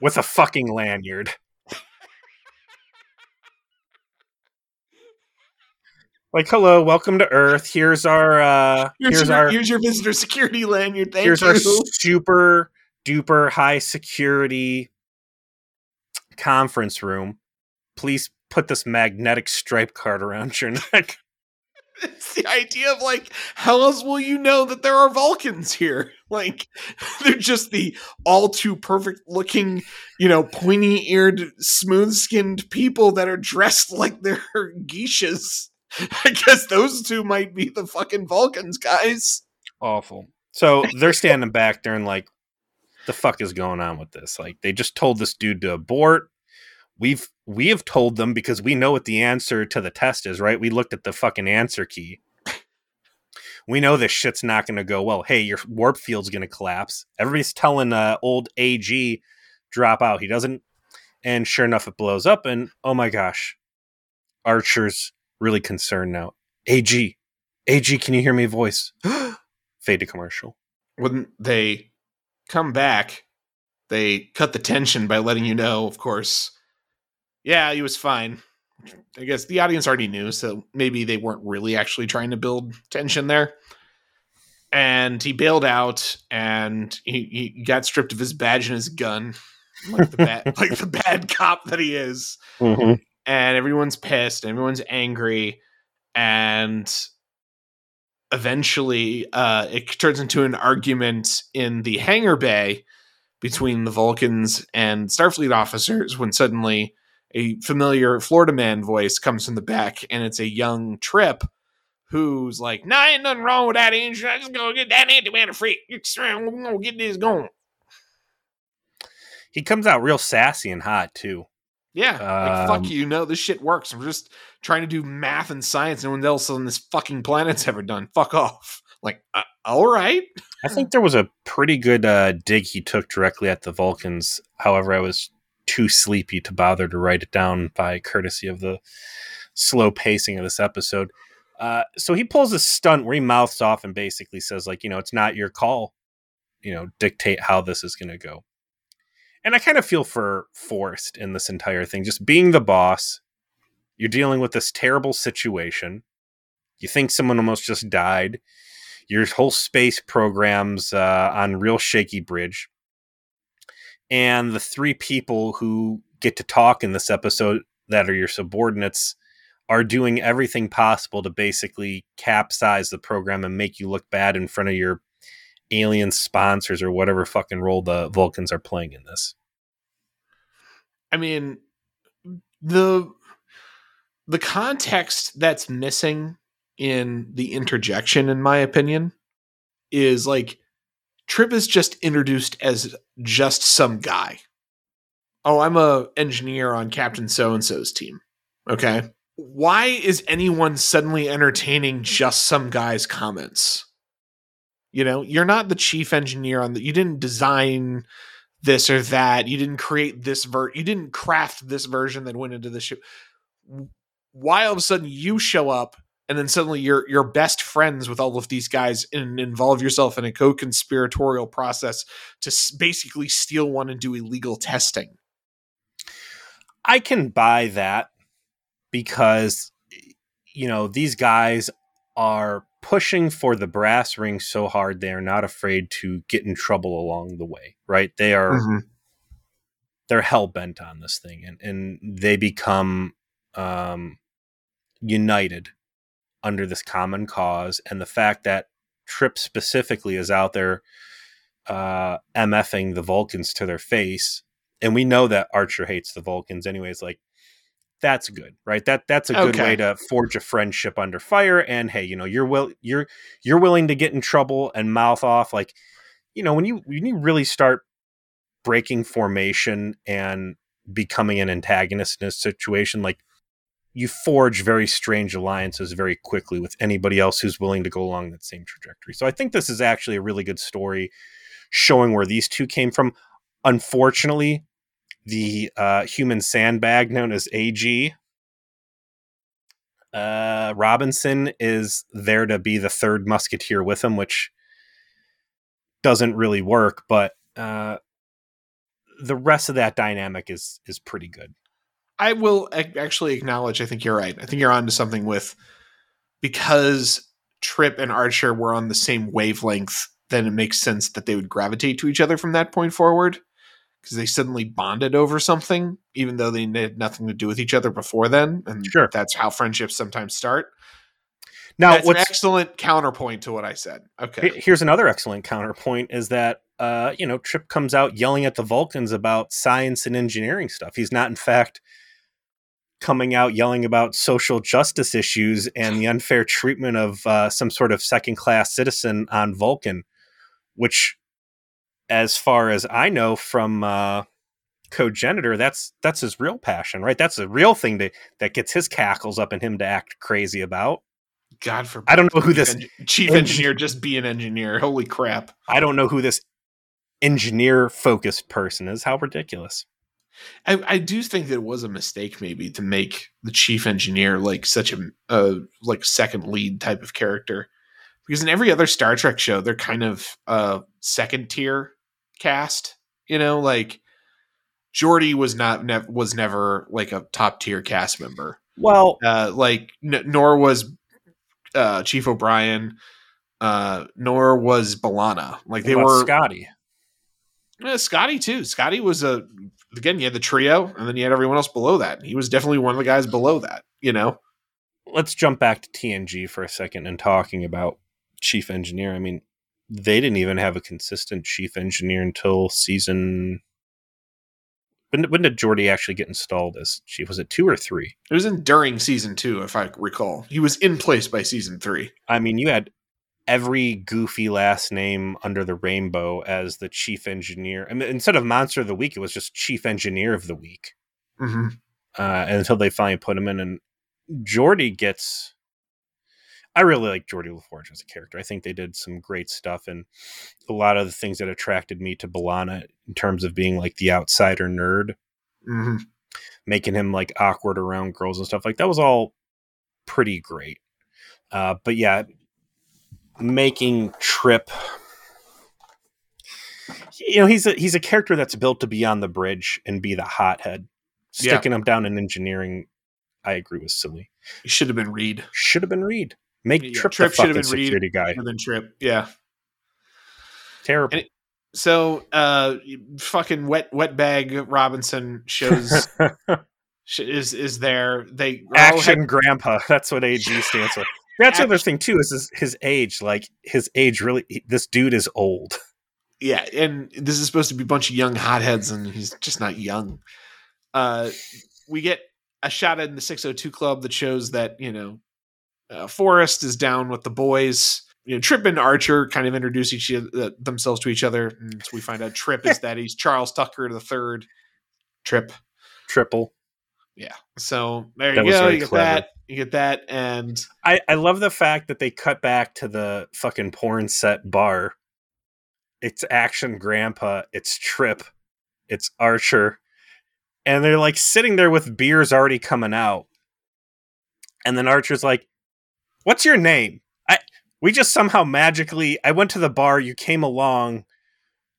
with a fucking lanyard. [LAUGHS] like, hello, welcome to Earth. Here's our uh
here's, here's your, our here's your visitor security lanyard. Thank
here's
you.
our super duper high security conference room. Please put this magnetic stripe card around your neck. [LAUGHS]
it's the idea of like, how else will you know that there are Vulcans here? [LAUGHS] Like, [LAUGHS] they're just the all too perfect looking, you know, pointy eared, smooth skinned people that are dressed like they're geishas. I guess those two might be the fucking Vulcans, guys.
Awful. So they're standing back during like the fuck is going on with this? Like they just told this dude to abort. We've we have told them because we know what the answer to the test is, right? We looked at the fucking answer key. we know this shit's not going to go well. Hey, your warp field's going to collapse. Everybody's telling uh, old AG drop out. He doesn't, and sure enough, it blows up. And oh my gosh, Archer's really concerned now. AG, AG, can you hear me? Voice. [GASPS] Fade to commercial.
Wouldn't they come back, they cut the tension by letting you know, of course, yeah, he was fine. I guess the audience already knew, so maybe they weren't really actually trying to build tension there. And he bailed out, and he, he got stripped of his badge and his gun, like the bad, [LAUGHS] like the bad cop that he is. Mm-hmm. And everyone's pissed, and everyone's angry, and eventually uh, it turns into an argument in the hangar bay between the Vulcans and Starfleet officers when suddenly a familiar Florida man voice comes from the back and it's a young Trip who's like, nah, ain't nothing wrong with that engine. I just gonna get that antimatter free. We're gonna get this going.
He comes out real sassy and hot too.
Yeah, like fuck um, you. No, this shit works. We're just trying to do math and science. No one else on this fucking planet's ever done. Fuck off. [LAUGHS] Like, uh, all right.
I think there was a pretty good uh, dig he took directly at the Vulcans. However, I was too sleepy to bother to write it down by courtesy of the slow pacing of this episode. Uh, so he pulls a stunt where he mouths off and basically says, like, you know, it's not your call, you know, dictate how this is going to go and I kind of feel for Forrest in this entire thing, just being the boss. You're dealing with this terrible situation. You think someone almost just died. Your whole space program's uh, on real shaky bridge. And the three people who get to talk in this episode that are your subordinates are doing everything possible to basically capsize the program and make you look bad in front of your alien sponsors or whatever fucking role the Vulcans are playing in this.
I mean, the the context that's missing in the interjection, in my opinion, is like Trip is just introduced as just some guy. Oh, I'm a engineer on Captain So and So's team. Okay. Why is anyone suddenly entertaining just some guy's comments? You know, you're not the chief engineer on the you didn't design this or that. You didn't create this ver you didn't craft this version that went into the ship. Why all of a sudden you show up and then suddenly you're you're best friends with all of these guys and involve yourself in a co-conspiratorial process to basically steal one and do illegal testing.
I can buy that. because you know these guys are pushing for the brass ring so hard they are not afraid to get in trouble along the way right they are mm-hmm. they're hell-bent on this thing and and they become um united under this common cause and the fact that trip specifically is out there uh mfing the vulcans to their face and we know that archer hates the vulcans anyways like that's good, right? That that's a good okay. way to forge a friendship under fire. And hey, you know, you're will you're you're willing to get in trouble and mouth off. Like, you know, when you when you really start breaking formation and becoming an antagonist in a situation, like you forge very strange alliances very quickly with anybody else who's willing to go along that same trajectory. So I think this is actually a really good story showing where these two came from. Unfortunately, the uh, human sandbag known as AG. Uh, Robinson is there to be the third musketeer with him, which doesn't really work, but uh, the rest of that dynamic is is pretty good.
I will actually acknowledge. I think you're right. I think you're onto something with because Trip and Archer were on the same wavelength. Then it makes sense that they would gravitate to each other from that point forward because they suddenly bonded over something, even though they had nothing to do with each other before then. And sure. that's how friendships sometimes start. Now, that's what's an excellent counterpoint to what I said. Okay.
Here's another excellent counterpoint is that, uh, you know, Trip comes out yelling at the Vulcans about science and engineering stuff. He's not, in fact, coming out yelling about social justice issues and the unfair treatment of uh, some sort of second class citizen on Vulcan, which as far as I know from uh, Cogenitor, that's that's his real passion, right? That's a real thing that that gets his cackles up in him to act crazy about.
God forbid.
I don't know who this
chief engineer just be an engineer. Holy crap!
I don't know who this engineer focused person is. How ridiculous!
I, I, do think that it was a mistake maybe to make the chief engineer like such a uh, like second lead type of character because in every other Star Trek show they're kind of uh second tier cast. You know, like Geordi was not ne- was never like a top tier cast member.
Well,
uh, like n- nor was uh, Chief O'Brien, uh, nor was B'Elanna. Like they were
Scotty.
Yeah, Scotty too. Scotty was a again. You had the trio, and then you had everyone else below that. He was definitely one of the guys below that. You know.
Let's jump back to TNG for a second and talking about chief engineer. I mean, they didn't even have a consistent chief engineer until season. When, when did Geordi actually get installed as chief? Was it two or three?
It was in during season two, if I recall. He was in place by season three.
I mean, you had every goofy last name under the rainbow as the chief engineer. I mean, instead of monster of the week, it was just chief engineer of the week.
Mm-hmm.
Uh, until they finally put him in, and Geordi gets I really like Geordi La Forge as a character. I think they did some great stuff and a lot of the things that attracted me to B'Elanna in terms of being like the outsider nerd,
mm-hmm.
making him like awkward around girls and stuff like that was all pretty great. Uh, but yeah, making Trip, you know, he's a he's a character that's built to be on the bridge and be the hothead. Sticking yeah. him down in engineering, I agree was silly.
He should have been Reed.
Should have been Reed. Make yeah, Trip, Trip should have been security Reed guy.
Than Trip, yeah.
Terrible.
It, so, uh, fucking wet wet bag Robinson shows [LAUGHS] is is there. They
action had, grandpa. That's what AG stands for. That's the other thing too is his, his age. Like his age, really, this dude is old. [LAUGHS]
Yeah, and this is supposed to be a bunch of young hotheads, and he's just not young. Uh, we get a shot in the 602 Club that shows that you know uh, Forrest is down with the boys. You know, Trip and Archer kind of introduce each uh, themselves to each other, and so we find out Trip is [LAUGHS] that he's Charles Tucker the third. Trip,
triple.
Yeah. So there that you go. You get clever. that. You get that, and
I I love the fact that they cut back to the fucking porn set bar. It's action grandpa. It's Trip. It's Archer, and they're like sitting there with beers already coming out. And then Archer's like, what's your name? I we just somehow magically I went to the bar, you came along,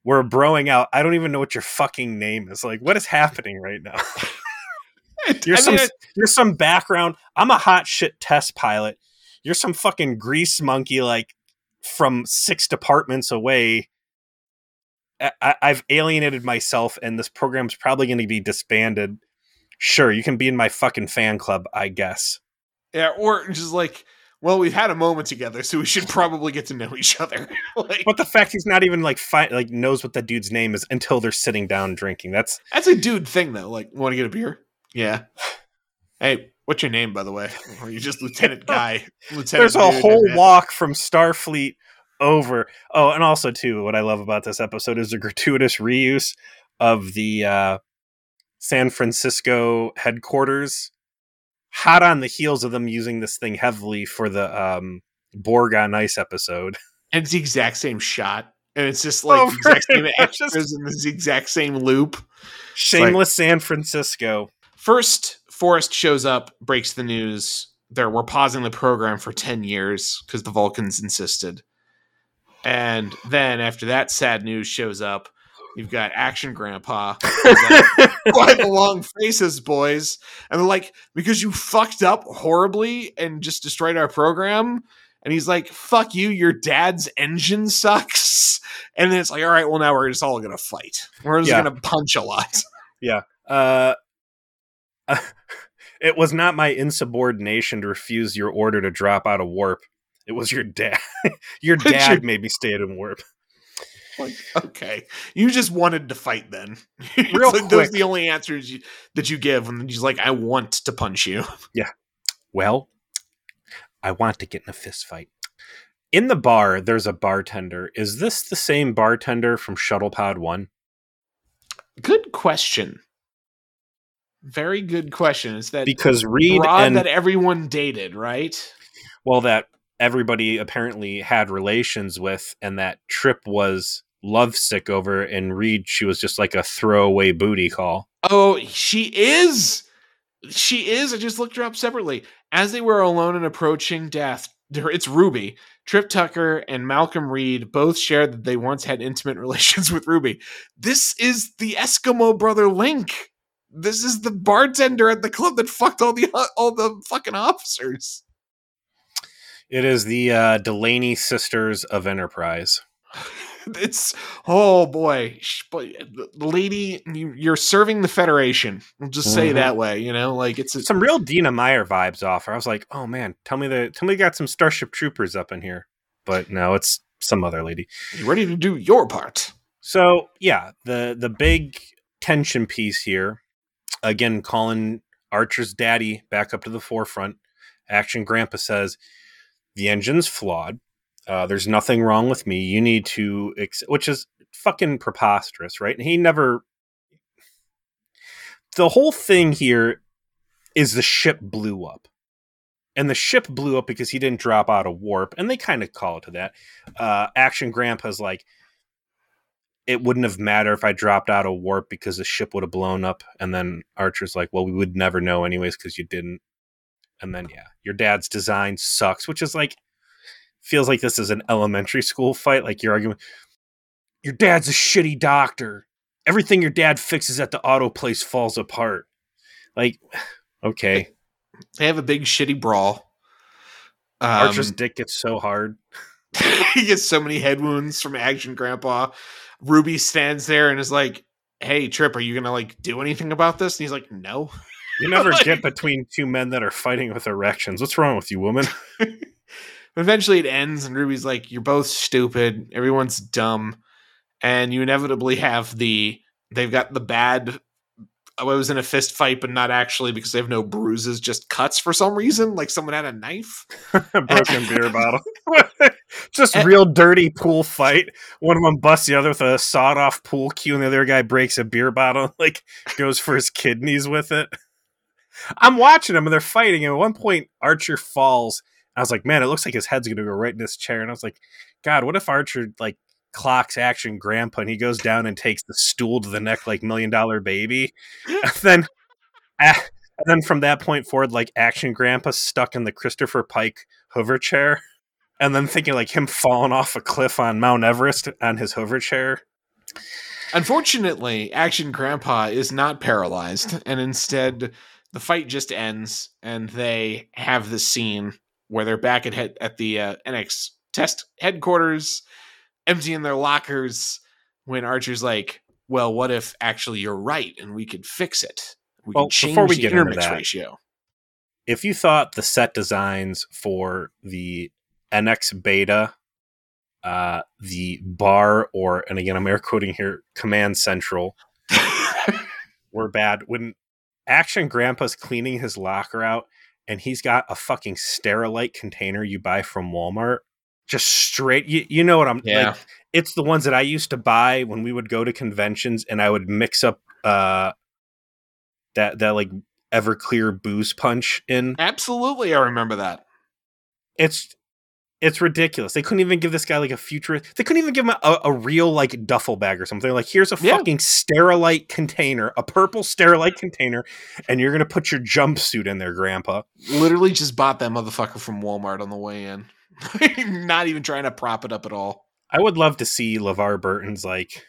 we're broing out. I don't even know what your fucking name is. Like, what is happening right now? [LAUGHS] [LAUGHS] You're I mean, some you're some background. I'm a hot shit test pilot. You're some fucking grease monkey like from six departments away. I, have alienated myself, and this program's probably going to be disbanded. Sure, you can be in my fucking fan club, I guess.
Yeah, or just like, well, we've had a moment together, so we should probably get to know each other. [LAUGHS]
like, but the fact he's not even like fi- like knows what the dude's name is until they're sitting down drinking. That's
that's a dude thing though. Like, want to get a beer? Yeah. Hey, what's your name, by the way? Or you just Lieutenant [LAUGHS] Guy?
Lieutenant There's a whole walk from Starfleet over. Oh, and also too, what I love about this episode is the gratuitous reuse of the uh, San Francisco headquarters. Hot on the heels of them using this thing heavily for the um, Borg on Ice episode. [LAUGHS]
And it's the exact same shot. And it's just like oh, the exact [LAUGHS] same extras just... in this exact same loop.
Shameless like, San Francisco.
First, Forrest shows up, breaks the news. There, we're pausing the program for 10 years because the Vulcans insisted. And then after that sad news shows up, you've got Action Grandpa. Quite the long faces, boys. And they're like, because you fucked up horribly and just destroyed our program. And he's like, fuck you, your dad's engine sucks. And then it's like, all right, well, now we're just all going to fight. We're just yeah. going to punch a lot.
Yeah. Uh, it was not my insubordination to refuse your order to drop out of warp. It was your [LAUGHS] dad. your dad your... made me stay in warp.
Like, okay, you just wanted to fight then. [LAUGHS] Real like, Those are the only answers you, that you give when he's like, "I want to punch you." [LAUGHS]
Yeah. Well, I want to get in a fist fight. In the bar, there's a bartender. Is this the same bartender from Shuttlepod One?
Good question. Very good question. Is that
because Reed and
that everyone dated, right?
Well, that everybody apparently had relations with, and that Trip was lovesick over, and Reed she was just like a throwaway booty call.
Oh, she is. She is. I just looked her up separately. As they were alone and approaching death, it's Ruby. Trip Tucker and Malcolm Reed both shared that they once had intimate [LAUGHS] relations with Ruby. This is the Eskimo brother Link this is the bartender at the club that fucked all the all the fucking officers.
It is the uh, Delaney sisters of Enterprise. [LAUGHS]
it's oh boy, The lady, you're serving the Federation. We'll just mm-hmm. say that way, you know. Like it's
a- some real Dina Meyer vibes off. her. I was like, oh man, tell me the tell me got some Starship Troopers up in here, but no, it's some other lady.
You ready to do your part?
So yeah, the the big tension piece here again calling Archer's daddy back up to the forefront. Action Grandpa says the engine's flawed. Uh, there's nothing wrong with me. You need to, ex-, which is fucking preposterous, right? And he never. The whole thing here is the ship blew up. And the ship blew up because he didn't drop out of warp. And they kind of call it to that. Uh, Action Grandpa's like, it wouldn't have mattered if I dropped out of warp because the ship would have blown up. And then Archer's like, well, we would never know anyways because you didn't. And then, yeah, your dad's design sucks, which is like, feels like this is an elementary school fight. Like your argument, your dad's a shitty doctor. Everything your dad fixes at the auto place falls apart. Like, [SIGHS] okay.
They have a big shitty brawl.
Um, Archer's dick gets so hard. [LAUGHS]
he gets so many head wounds from Action Grandpa. Ruby stands there and is like, "Hey, Trip, are you gonna like do anything about this?" And he's like, "No."
You never [LAUGHS] like, get between two men that are fighting with erections. What's wrong with you, woman? [LAUGHS]
Eventually, it ends, and Ruby's like, "You're both stupid. Everyone's dumb." And you inevitably have the they've got the bad I was in a fist fight, but not actually because they have no bruises, just cuts for some reason. Like someone had a knife, [LAUGHS] a
broken beer [LAUGHS] bottle. [LAUGHS] just and, real dirty pool fight. One of them busts the other with a sawed off pool cue, and the other guy breaks a beer bottle, like goes for his kidneys with it. I'm watching them and they're fighting. And at one point, Archer falls. I was like, man, it looks like his head's going to go right in this chair. And I was like, God, what if Archer like clocks action grandpa and he goes down and takes the stool to the neck like million dollar baby. [LAUGHS] And then and then from that point forward like action grandpa stuck in the christopher pike hover chair and then thinking like him falling off a cliff on mount everest on his hover chair.
Unfortunately action grandpa is not paralyzed and instead the fight just ends, and they have the scene where they're back at head, at the uh, NX test headquarters, emptying their lockers. When Archer's like, "Well, what if actually you're right, and we could fix it? We
well,
can change
before we
the
get into that,
ratio."
If you thought the set designs for the NX beta, uh, the bar, or and again I'm air quoting here, Command Central, [LAUGHS] were bad. When Action Grandpa's cleaning his locker out and he's got a fucking Sterilite container you buy from Walmart, just straight. You, you know what I'm
Yeah.
like? It's the ones that I used to buy when we would go to conventions and I would mix up uh that that like Everclear booze punch in.
Absolutely, I remember that.
It's it's ridiculous. They couldn't even give this guy like a future. They couldn't even give him a, a real like duffel bag or something. Like here's a
Yeah.
fucking Sterilite container, a purple Sterilite container, and you're gonna put your jumpsuit in there, Grandpa.
Literally just bought that motherfucker from Walmart on the way in. [LAUGHS] Not even trying to prop it up at all.
I would love to see LeVar Burton's like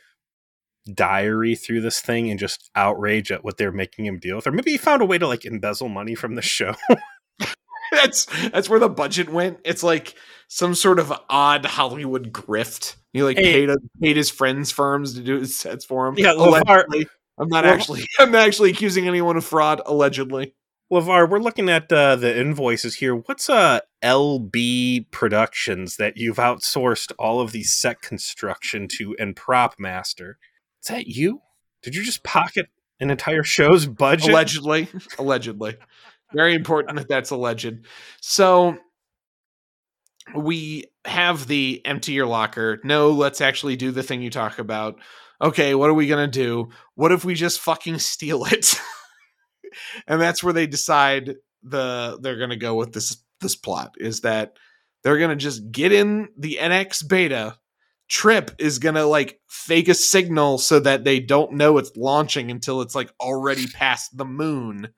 diary through this thing and just outrage at what they're making him deal with. Or maybe he found a way to like embezzle money from the show. [LAUGHS]
that's that's where the budget went. It's like some sort of odd Hollywood grift. He like
Hey.
paid a, paid his friends' firms to do his sets for him.
Yeah, LeVar-
allegedly. I'm not actually [LAUGHS] I'm not actually accusing anyone of fraud. Allegedly,
LeVar, we're looking at uh, the invoices here. What's uh LB Productions that you've outsourced all of these set construction to and prop master? Is that you? Did you just pocket an entire show's budget?
allegedly, allegedly. Very important that that's alleged. So we have the empty your locker. No, let's actually do the thing you talk about. Okay, what are we gonna do? What if we just fucking steal it? [LAUGHS] and that's where they decide the they're gonna go with this this plot is that they're gonna just get in the NX beta. Trip is gonna like fake a signal so that they don't know it's launching until it's like already past the moon.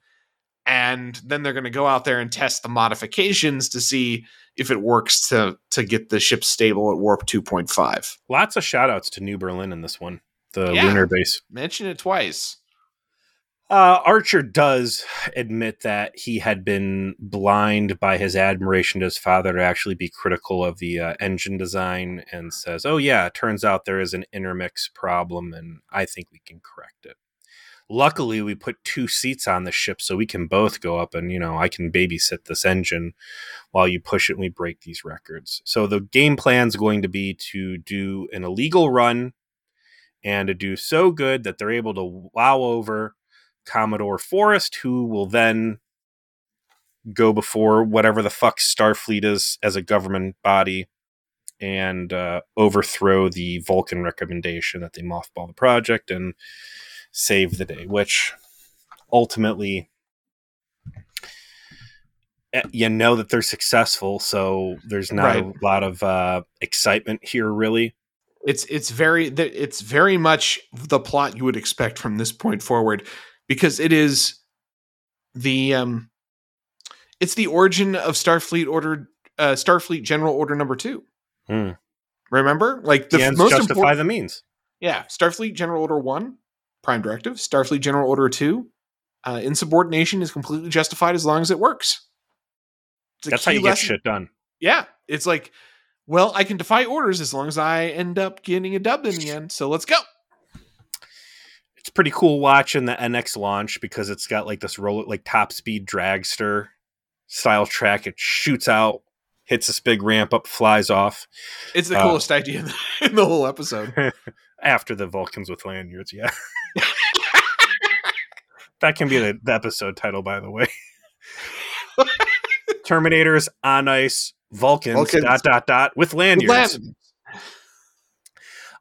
And then they're gonna go out there and test the modifications to see if it works to to get the ship stable at warp 2.5.
Lots of shout outs to New Berlin in this one, the
Yeah.
lunar base.
Mention it twice.
Uh, Archer does admit that he had been blind by his admiration to his father to actually be critical of the uh, engine design and says, Oh, yeah, turns out there is an intermix problem and I think we can correct it. Luckily, we put two seats on the ship so we can both go up and, you know, I can babysit this engine while you push it and we break these records. So the game plan is going to be to do an illegal run and to do so good that they're able to wow over Commodore Forrest, who will then go before whatever the fuck Starfleet is as a government body and uh, overthrow the Vulcan recommendation that they mothball the project and save the day, which ultimately eh, you know that they're successful, so there's not
Right.
a lot of uh, excitement here, really.
It's it's very it's very much the plot you would expect from this point forward because it is the um it's the origin of Starfleet Order uh Starfleet General Order number 2.
Hmm.
Remember? Like the
The ends
most
justify the means.
Yeah, Starfleet General Order 1, Prime Directive, Starfleet General Order 2, uh, insubordination is completely justified as long as it works.
That's how you get shit done.
Yeah, it's like, well, I can defy orders as long as I end up getting a dub in the end. So let's go.
It's pretty cool watching the NX launch because it's got like this roll like top speed dragster style track. It shoots out, hits this big ramp up, flies off
It's the
Uh,
coolest idea in the, [LAUGHS] in the whole episode. [LAUGHS]
after the Vulcans with lanyards. Yeah. [LAUGHS] that can be the, the episode title, by the way. Terminators on ice, Vulcans,
Vulcans.
dot dot dot with lanyards.
Lamb.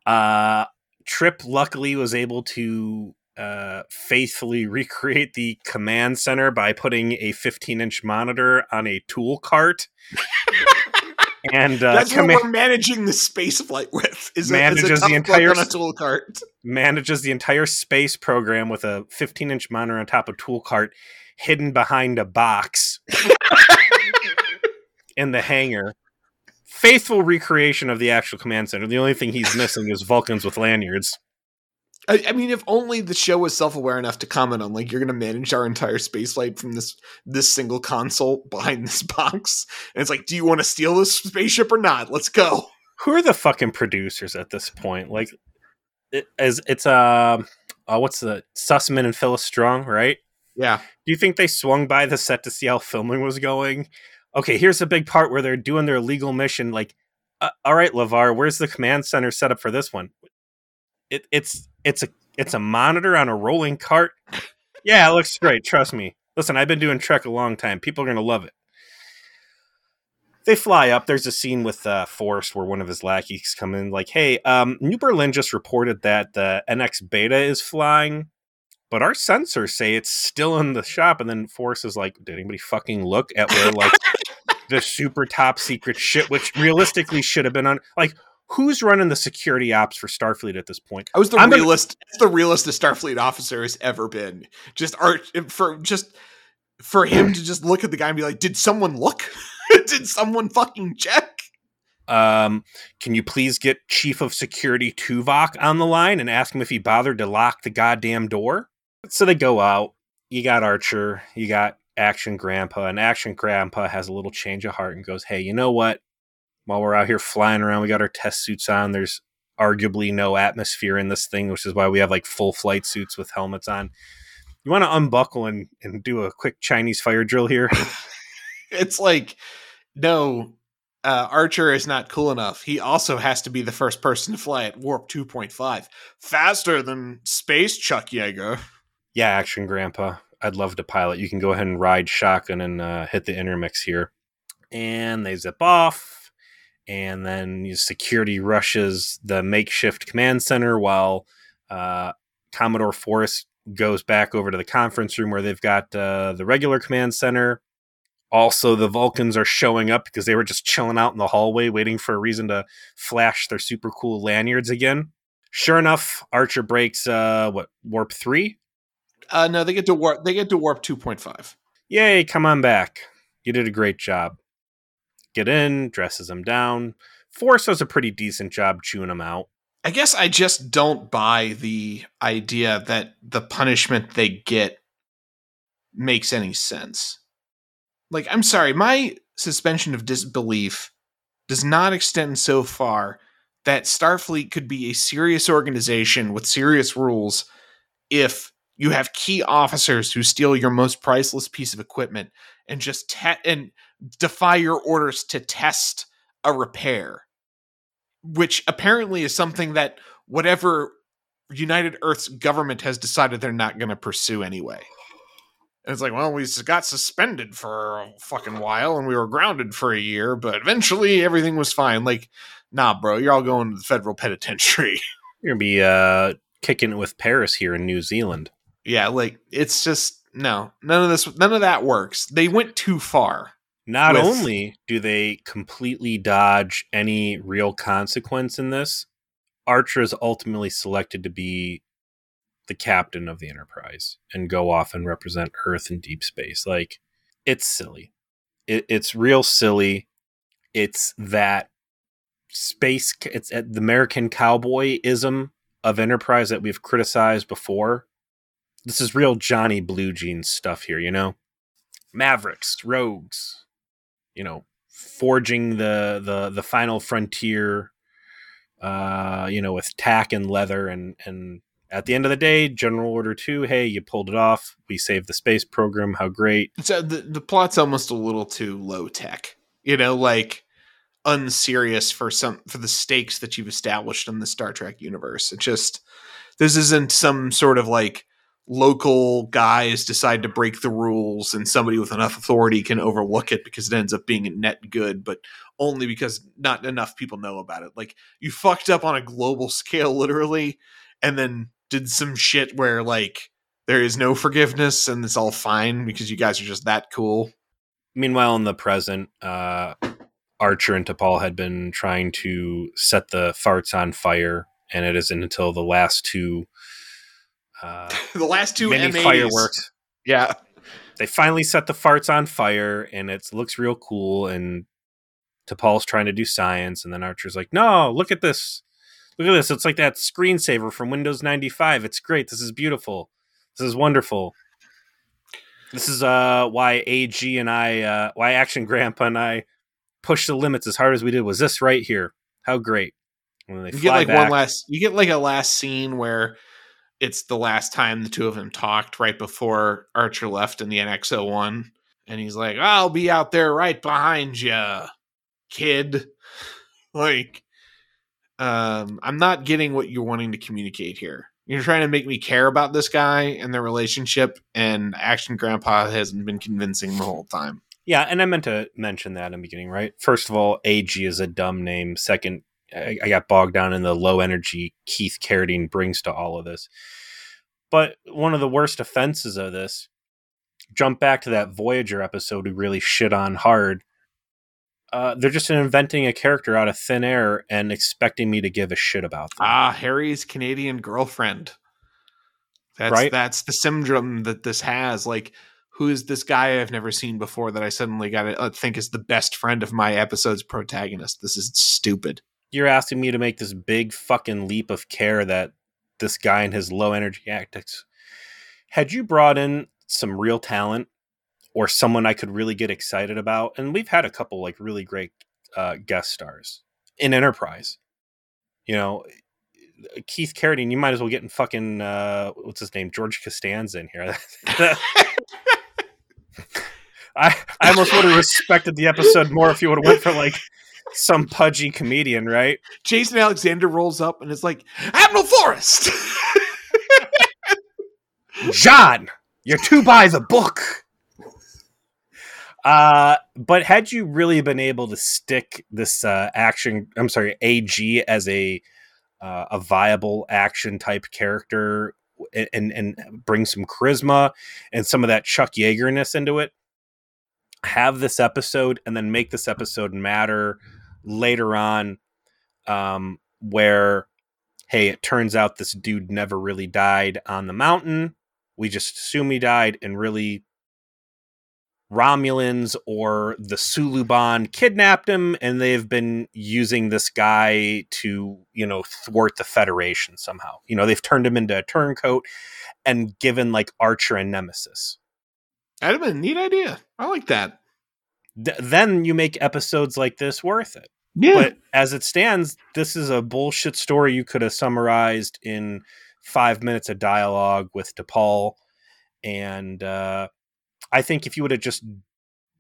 Uh, Trip luckily was able to uh, faithfully [LAUGHS] recreate the command center by putting a 15 inch monitor on a tool cart. [LAUGHS] and uh,
That's what we're managing the space flight with. Is a, is a
Manages the entire
on a
s-
tool cart.
manages the entire space program with a 15 inch monitor on top of tool cart hidden behind a box [LAUGHS] in the hangar. Faithful recreation of the actual command center. The only thing he's [LAUGHS] missing is Vulcans with lanyards.
I, I, mean, if only the show was self-aware enough to comment on like you're going to manage our entire spaceflight from this this single console behind this [LAUGHS] box, and it's like, do you want to steal this spaceship or not? Let's go.
Who are the fucking producers at this point? Like, it, as it's uh, uh, what's the Sussman and Phyllis Strong, right?
Yeah.
Do you think they swung by the set to see how filming was going? Okay, here's a big part where they're doing their legal mission. Like, uh, all right, LeVar, where's the command center set up for this one? It, it's it's a it's a monitor on a rolling cart. Yeah, it looks great. Trust me. Listen, I've been doing Trek a long time. People are gonna love it. They fly up. There's a scene with uh, Forrest where one of his lackeys come in, like, "Hey, um, New Berlin just reported that the NX Beta is flying, but our sensors say it's still in the shop." And then Forrest is like, "Did anybody fucking look at where like the super top secret shit, which realistically should have been on like?" who's running the security ops for Starfleet at this point?
I was the I'm realist. Gonna... the realest a Starfleet officer has ever been. Just art for just for him to just look at the guy and be like, "Did someone look? [LAUGHS] Did someone fucking check?"
Um, can you please get Chief of Security Tuvok on the line and ask him if he bothered to lock the goddamn door? So they go out. You got Archer. You got Action Grandpa, and Action Grandpa has a little change of heart and goes, "Hey, you know what? while we're out here flying around. We got our test suits on. There's arguably no atmosphere in this thing, which is why we have like full flight suits with helmets on. You want to unbuckle and, and do a quick Chinese fire drill here? [LAUGHS]
it's like, no, uh, Archer is not cool enough. He also has to be the first person to fly at warp 2.5. Faster than space, Chuck Yeager.
Yeah, action, Grandpa. I'd love to pilot. You can go ahead and ride shotgun and uh, hit the intermix here. And they zip off and then security rushes the makeshift command center while uh, Commodore Forrest goes back over to the conference room where they've got uh, the regular command center. Also, the Vulcans are showing up because they were just chilling out in the hallway waiting for a reason to flash their super cool lanyards again. Sure enough, Archer breaks uh, what warp three.
Uh, no, they get to warp. They get to warp two point five.
Yay! Come on back. You did a great job get in, dresses him down. Forrest does a pretty decent job chewing him out.
I guess I just don't buy the idea that the punishment they get makes any sense. Like, I'm sorry, my suspension of disbelief does not extend so far that Starfleet could be a serious organization with serious rules if you have key officers who steal your most priceless piece of equipment and just te- and defy your orders to test a repair, which apparently is something that whatever United Earth's government has decided they're not going to pursue anyway. And it's like, well, we got suspended for a fucking while and we were grounded for a year, but eventually everything was fine. Like, nah, bro, you're all going to the federal [LAUGHS] penitentiary.
You're to be uh, kicking it with Paris here in New Zealand.
Yeah, like, it's just, no, none of this, none of that works. They went too far.
Not with... only do they completely dodge any real consequence in this, Archer is ultimately selected to be the captain of the Enterprise and go off and represent Earth in deep space. Like, it's silly. It, it's real silly. It's that space, it's the American cowboyism of Enterprise that we've criticized before. This is real Johnny Blue Jeans stuff here, you know? Mavericks, rogues, you know forging the the the final frontier uh you know with tack and leather and and at the end of the day general order 2 hey you pulled it off. We saved the space program. How great.
So the, the plot's almost a little too low tech you know like unserious for some for the stakes that you've established in the star trek universe. It just this isn't some sort of like local guys decide to break the rules and somebody with enough authority can overlook it because it ends up being a net good but only because not enough people know about it. Like you fucked up on a global scale literally and then did some shit where like there is no forgiveness and it's all fine because you guys are just that cool.
Meanwhile in the present uh archer and T'Pol had been trying to set the farts on fire and it isn't until the last two
uh, [LAUGHS] the last two
mini M80s. fireworks.
Yeah,
they finally set the farts on fire, and it looks real cool. And T'Pol's trying to do science, and then Archer's like, "No, look at this Look at this. It's like that screensaver from Windows 95. It's great. This is beautiful. This is wonderful. This is uh why AG and I uh why Action Grandpa and I pushed the limits as hard as we did was this right here. How great.
When they you get like back, one last you get like a last scene where it's the last time the two of them talked right before Archer left in the NX01 and he's like, "I'll be out there right behind you, kid." [LAUGHS] Like um I'm not getting what you're wanting to communicate here. You're trying to make me care about this guy and their relationship, and Action Grandpa hasn't been convincing the whole time.
Yeah, and I meant to mention that in the beginning, right? First of all, AG is a dumb name. Second, I, I got bogged down in the low energy Keith Carradine brings to all of this. But one of the worst offenses of this, jump back to that Voyager episode we really shit on hard uh, they're just inventing a character out of thin air and expecting me to give a shit about them.
Ah, Harry's Canadian girlfriend. That's right? that's the syndrome that this has. Like, who is this guy I've never seen before that I suddenly got to uh, think is the best friend of my episode's protagonist? This is stupid.
You're asking me to make this big fucking leap of care that this guy and his low energy tactics. Had you brought in some real talent or someone I could really get excited about. And we've had a couple like really great uh, guest stars in Enterprise. You know, Keith Carradine, you might as well get in fucking uh, what's his name, George Costanza in here. [LAUGHS] I I almost would have respected the episode more if you would have went for like some pudgy comedian, right?
Jason Alexander rolls up and is like, Admiral Forrest.
John, you're too by the book. Uh, but had you really been able to stick this uh, action, I'm sorry, AG as a uh, a viable action type character and, and bring some charisma and some of that Chuck Yeagerness into it, have this episode and then make this episode matter later on, um, where hey, it turns out this dude never really died on the mountain. We just assume he died and really Romulans or the Suliban kidnapped him, and they've been using this guy to, you know, thwart the Federation somehow. You know, they've turned him into a turncoat and given like Archer and Nemesis.
That'd have been a neat idea. I like that.
Th- then you make episodes like this worth it.
Yeah. But
as it stands, this is a bullshit story you could have summarized in five minutes of dialogue with T'Pol. And uh, I think if you would have just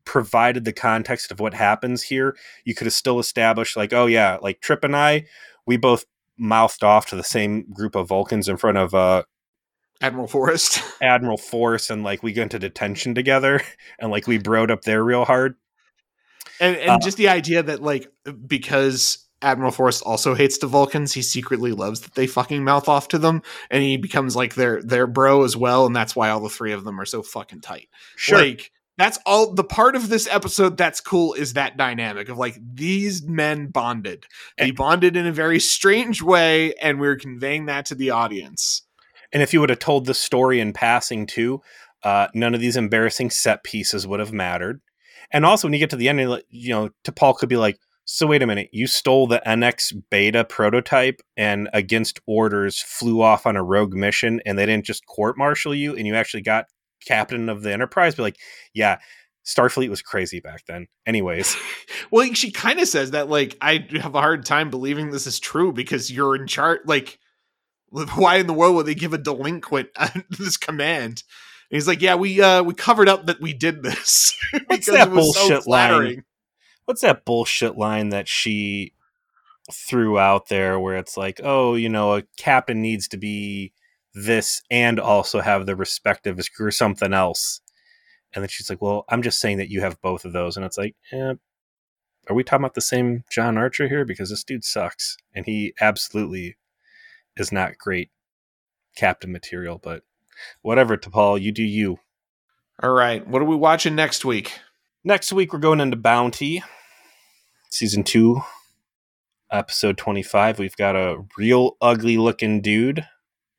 provided the context of what happens here, you could have still established, like, oh yeah, like Trip and I, we both mouthed off to the same group of Vulcans in front of uh
Admiral Forrest. [LAUGHS]
Admiral Forrest, and like we got into detention together, [LAUGHS] and like we broed up there real hard.
And and uh, just the idea that like because Admiral Forrest also hates the Vulcans. He secretly loves that they fucking mouth off to them, and he becomes like their their bro as well, and that's why all the three of them are so fucking tight. Sure. Like that's all the part of this episode that's cool is that dynamic of like these men bonded. They and, bonded in a very strange way, and we're conveying that to the audience.
And if you would have told the story in passing too, uh, none of these embarrassing set pieces would have mattered. And also, when you get to the end, you know, T'Pol could be like, so wait a minute, you stole the NX beta prototype and against orders flew off on a rogue mission and they didn't just court martial you and you actually got captain of the Enterprise? But like, yeah, Starfleet was crazy back then. Anyways. [LAUGHS]
well, she kind of says that like I have a hard time believing this is true because you're in charge like [LAUGHS] why in the world would they give a delinquent [LAUGHS] this command? He's like, "Yeah, we uh we covered up that we did this [LAUGHS]
because that it was bullshit so. Line? what's that bullshit line that she threw out there where it's like, oh, you know, a captain needs to be this and also have the respective or something else. And then she's like, well, I'm just saying that you have both of those. And it's like, eh, are we talking about the same John Archer here? Because this dude sucks. And he absolutely is not great captain material, but whatever, T'Pol, you do you.
All right. What are we watching next week?
Next week, we're going into Bounty, season two, episode 25. We've got a real ugly looking dude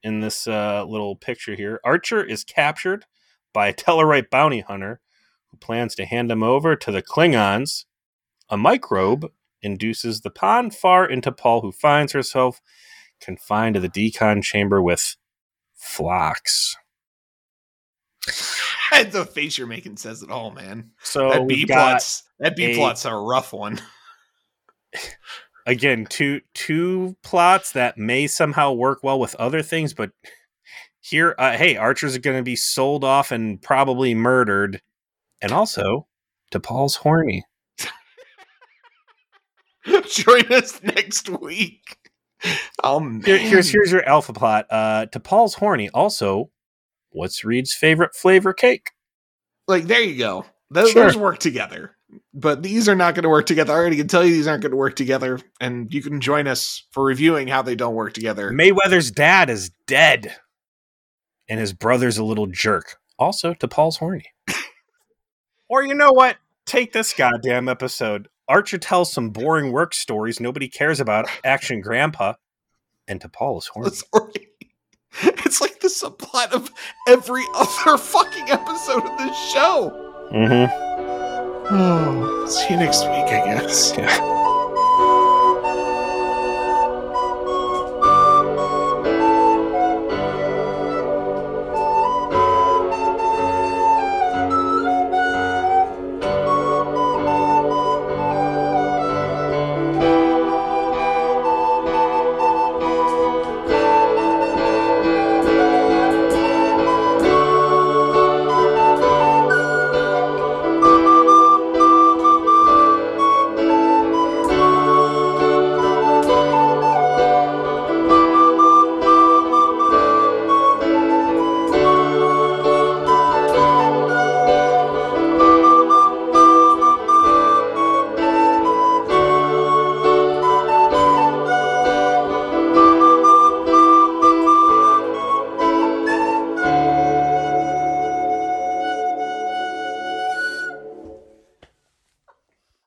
in this uh, little picture here. Archer is captured by a Tellarite bounty hunter who plans to hand him over to the Klingons, a microbe induces the pon farr in T'Pol, who finds herself confined to the decon chamber with Phlox.
the face you're making says it all, man.
So
that B plot's that B plot's a rough one. [LAUGHS]
Again, two two plots that may somehow work well with other things, but here, uh, hey, Archer's are going to be sold off and probably murdered, and also T'Pol's horny. [LAUGHS]
Join us next week. [LAUGHS] Oh.
Here, here's here's your alpha plot. Uh, T'Pol's horny. Also, what's Reed's favorite flavor cake?
Like there you go. Those, sure. those work together. But these are not going to work together. I already can tell you these aren't going to work together. And you can join us for reviewing how they don't work together.
Mayweather's dad is dead, and his brother's a little jerk. Also, T'Pol's horny. [LAUGHS] or you know what? Take this goddamn episode. Archer tells some boring work stories nobody cares about. Action Grandpa, and T'Pol is horny. [LAUGHS]
It's like the subplot of every [LAUGHS] other fucking episode of this show.
Mm-hmm.
Oh, [SIGHS] see you next week, I guess.
Yeah.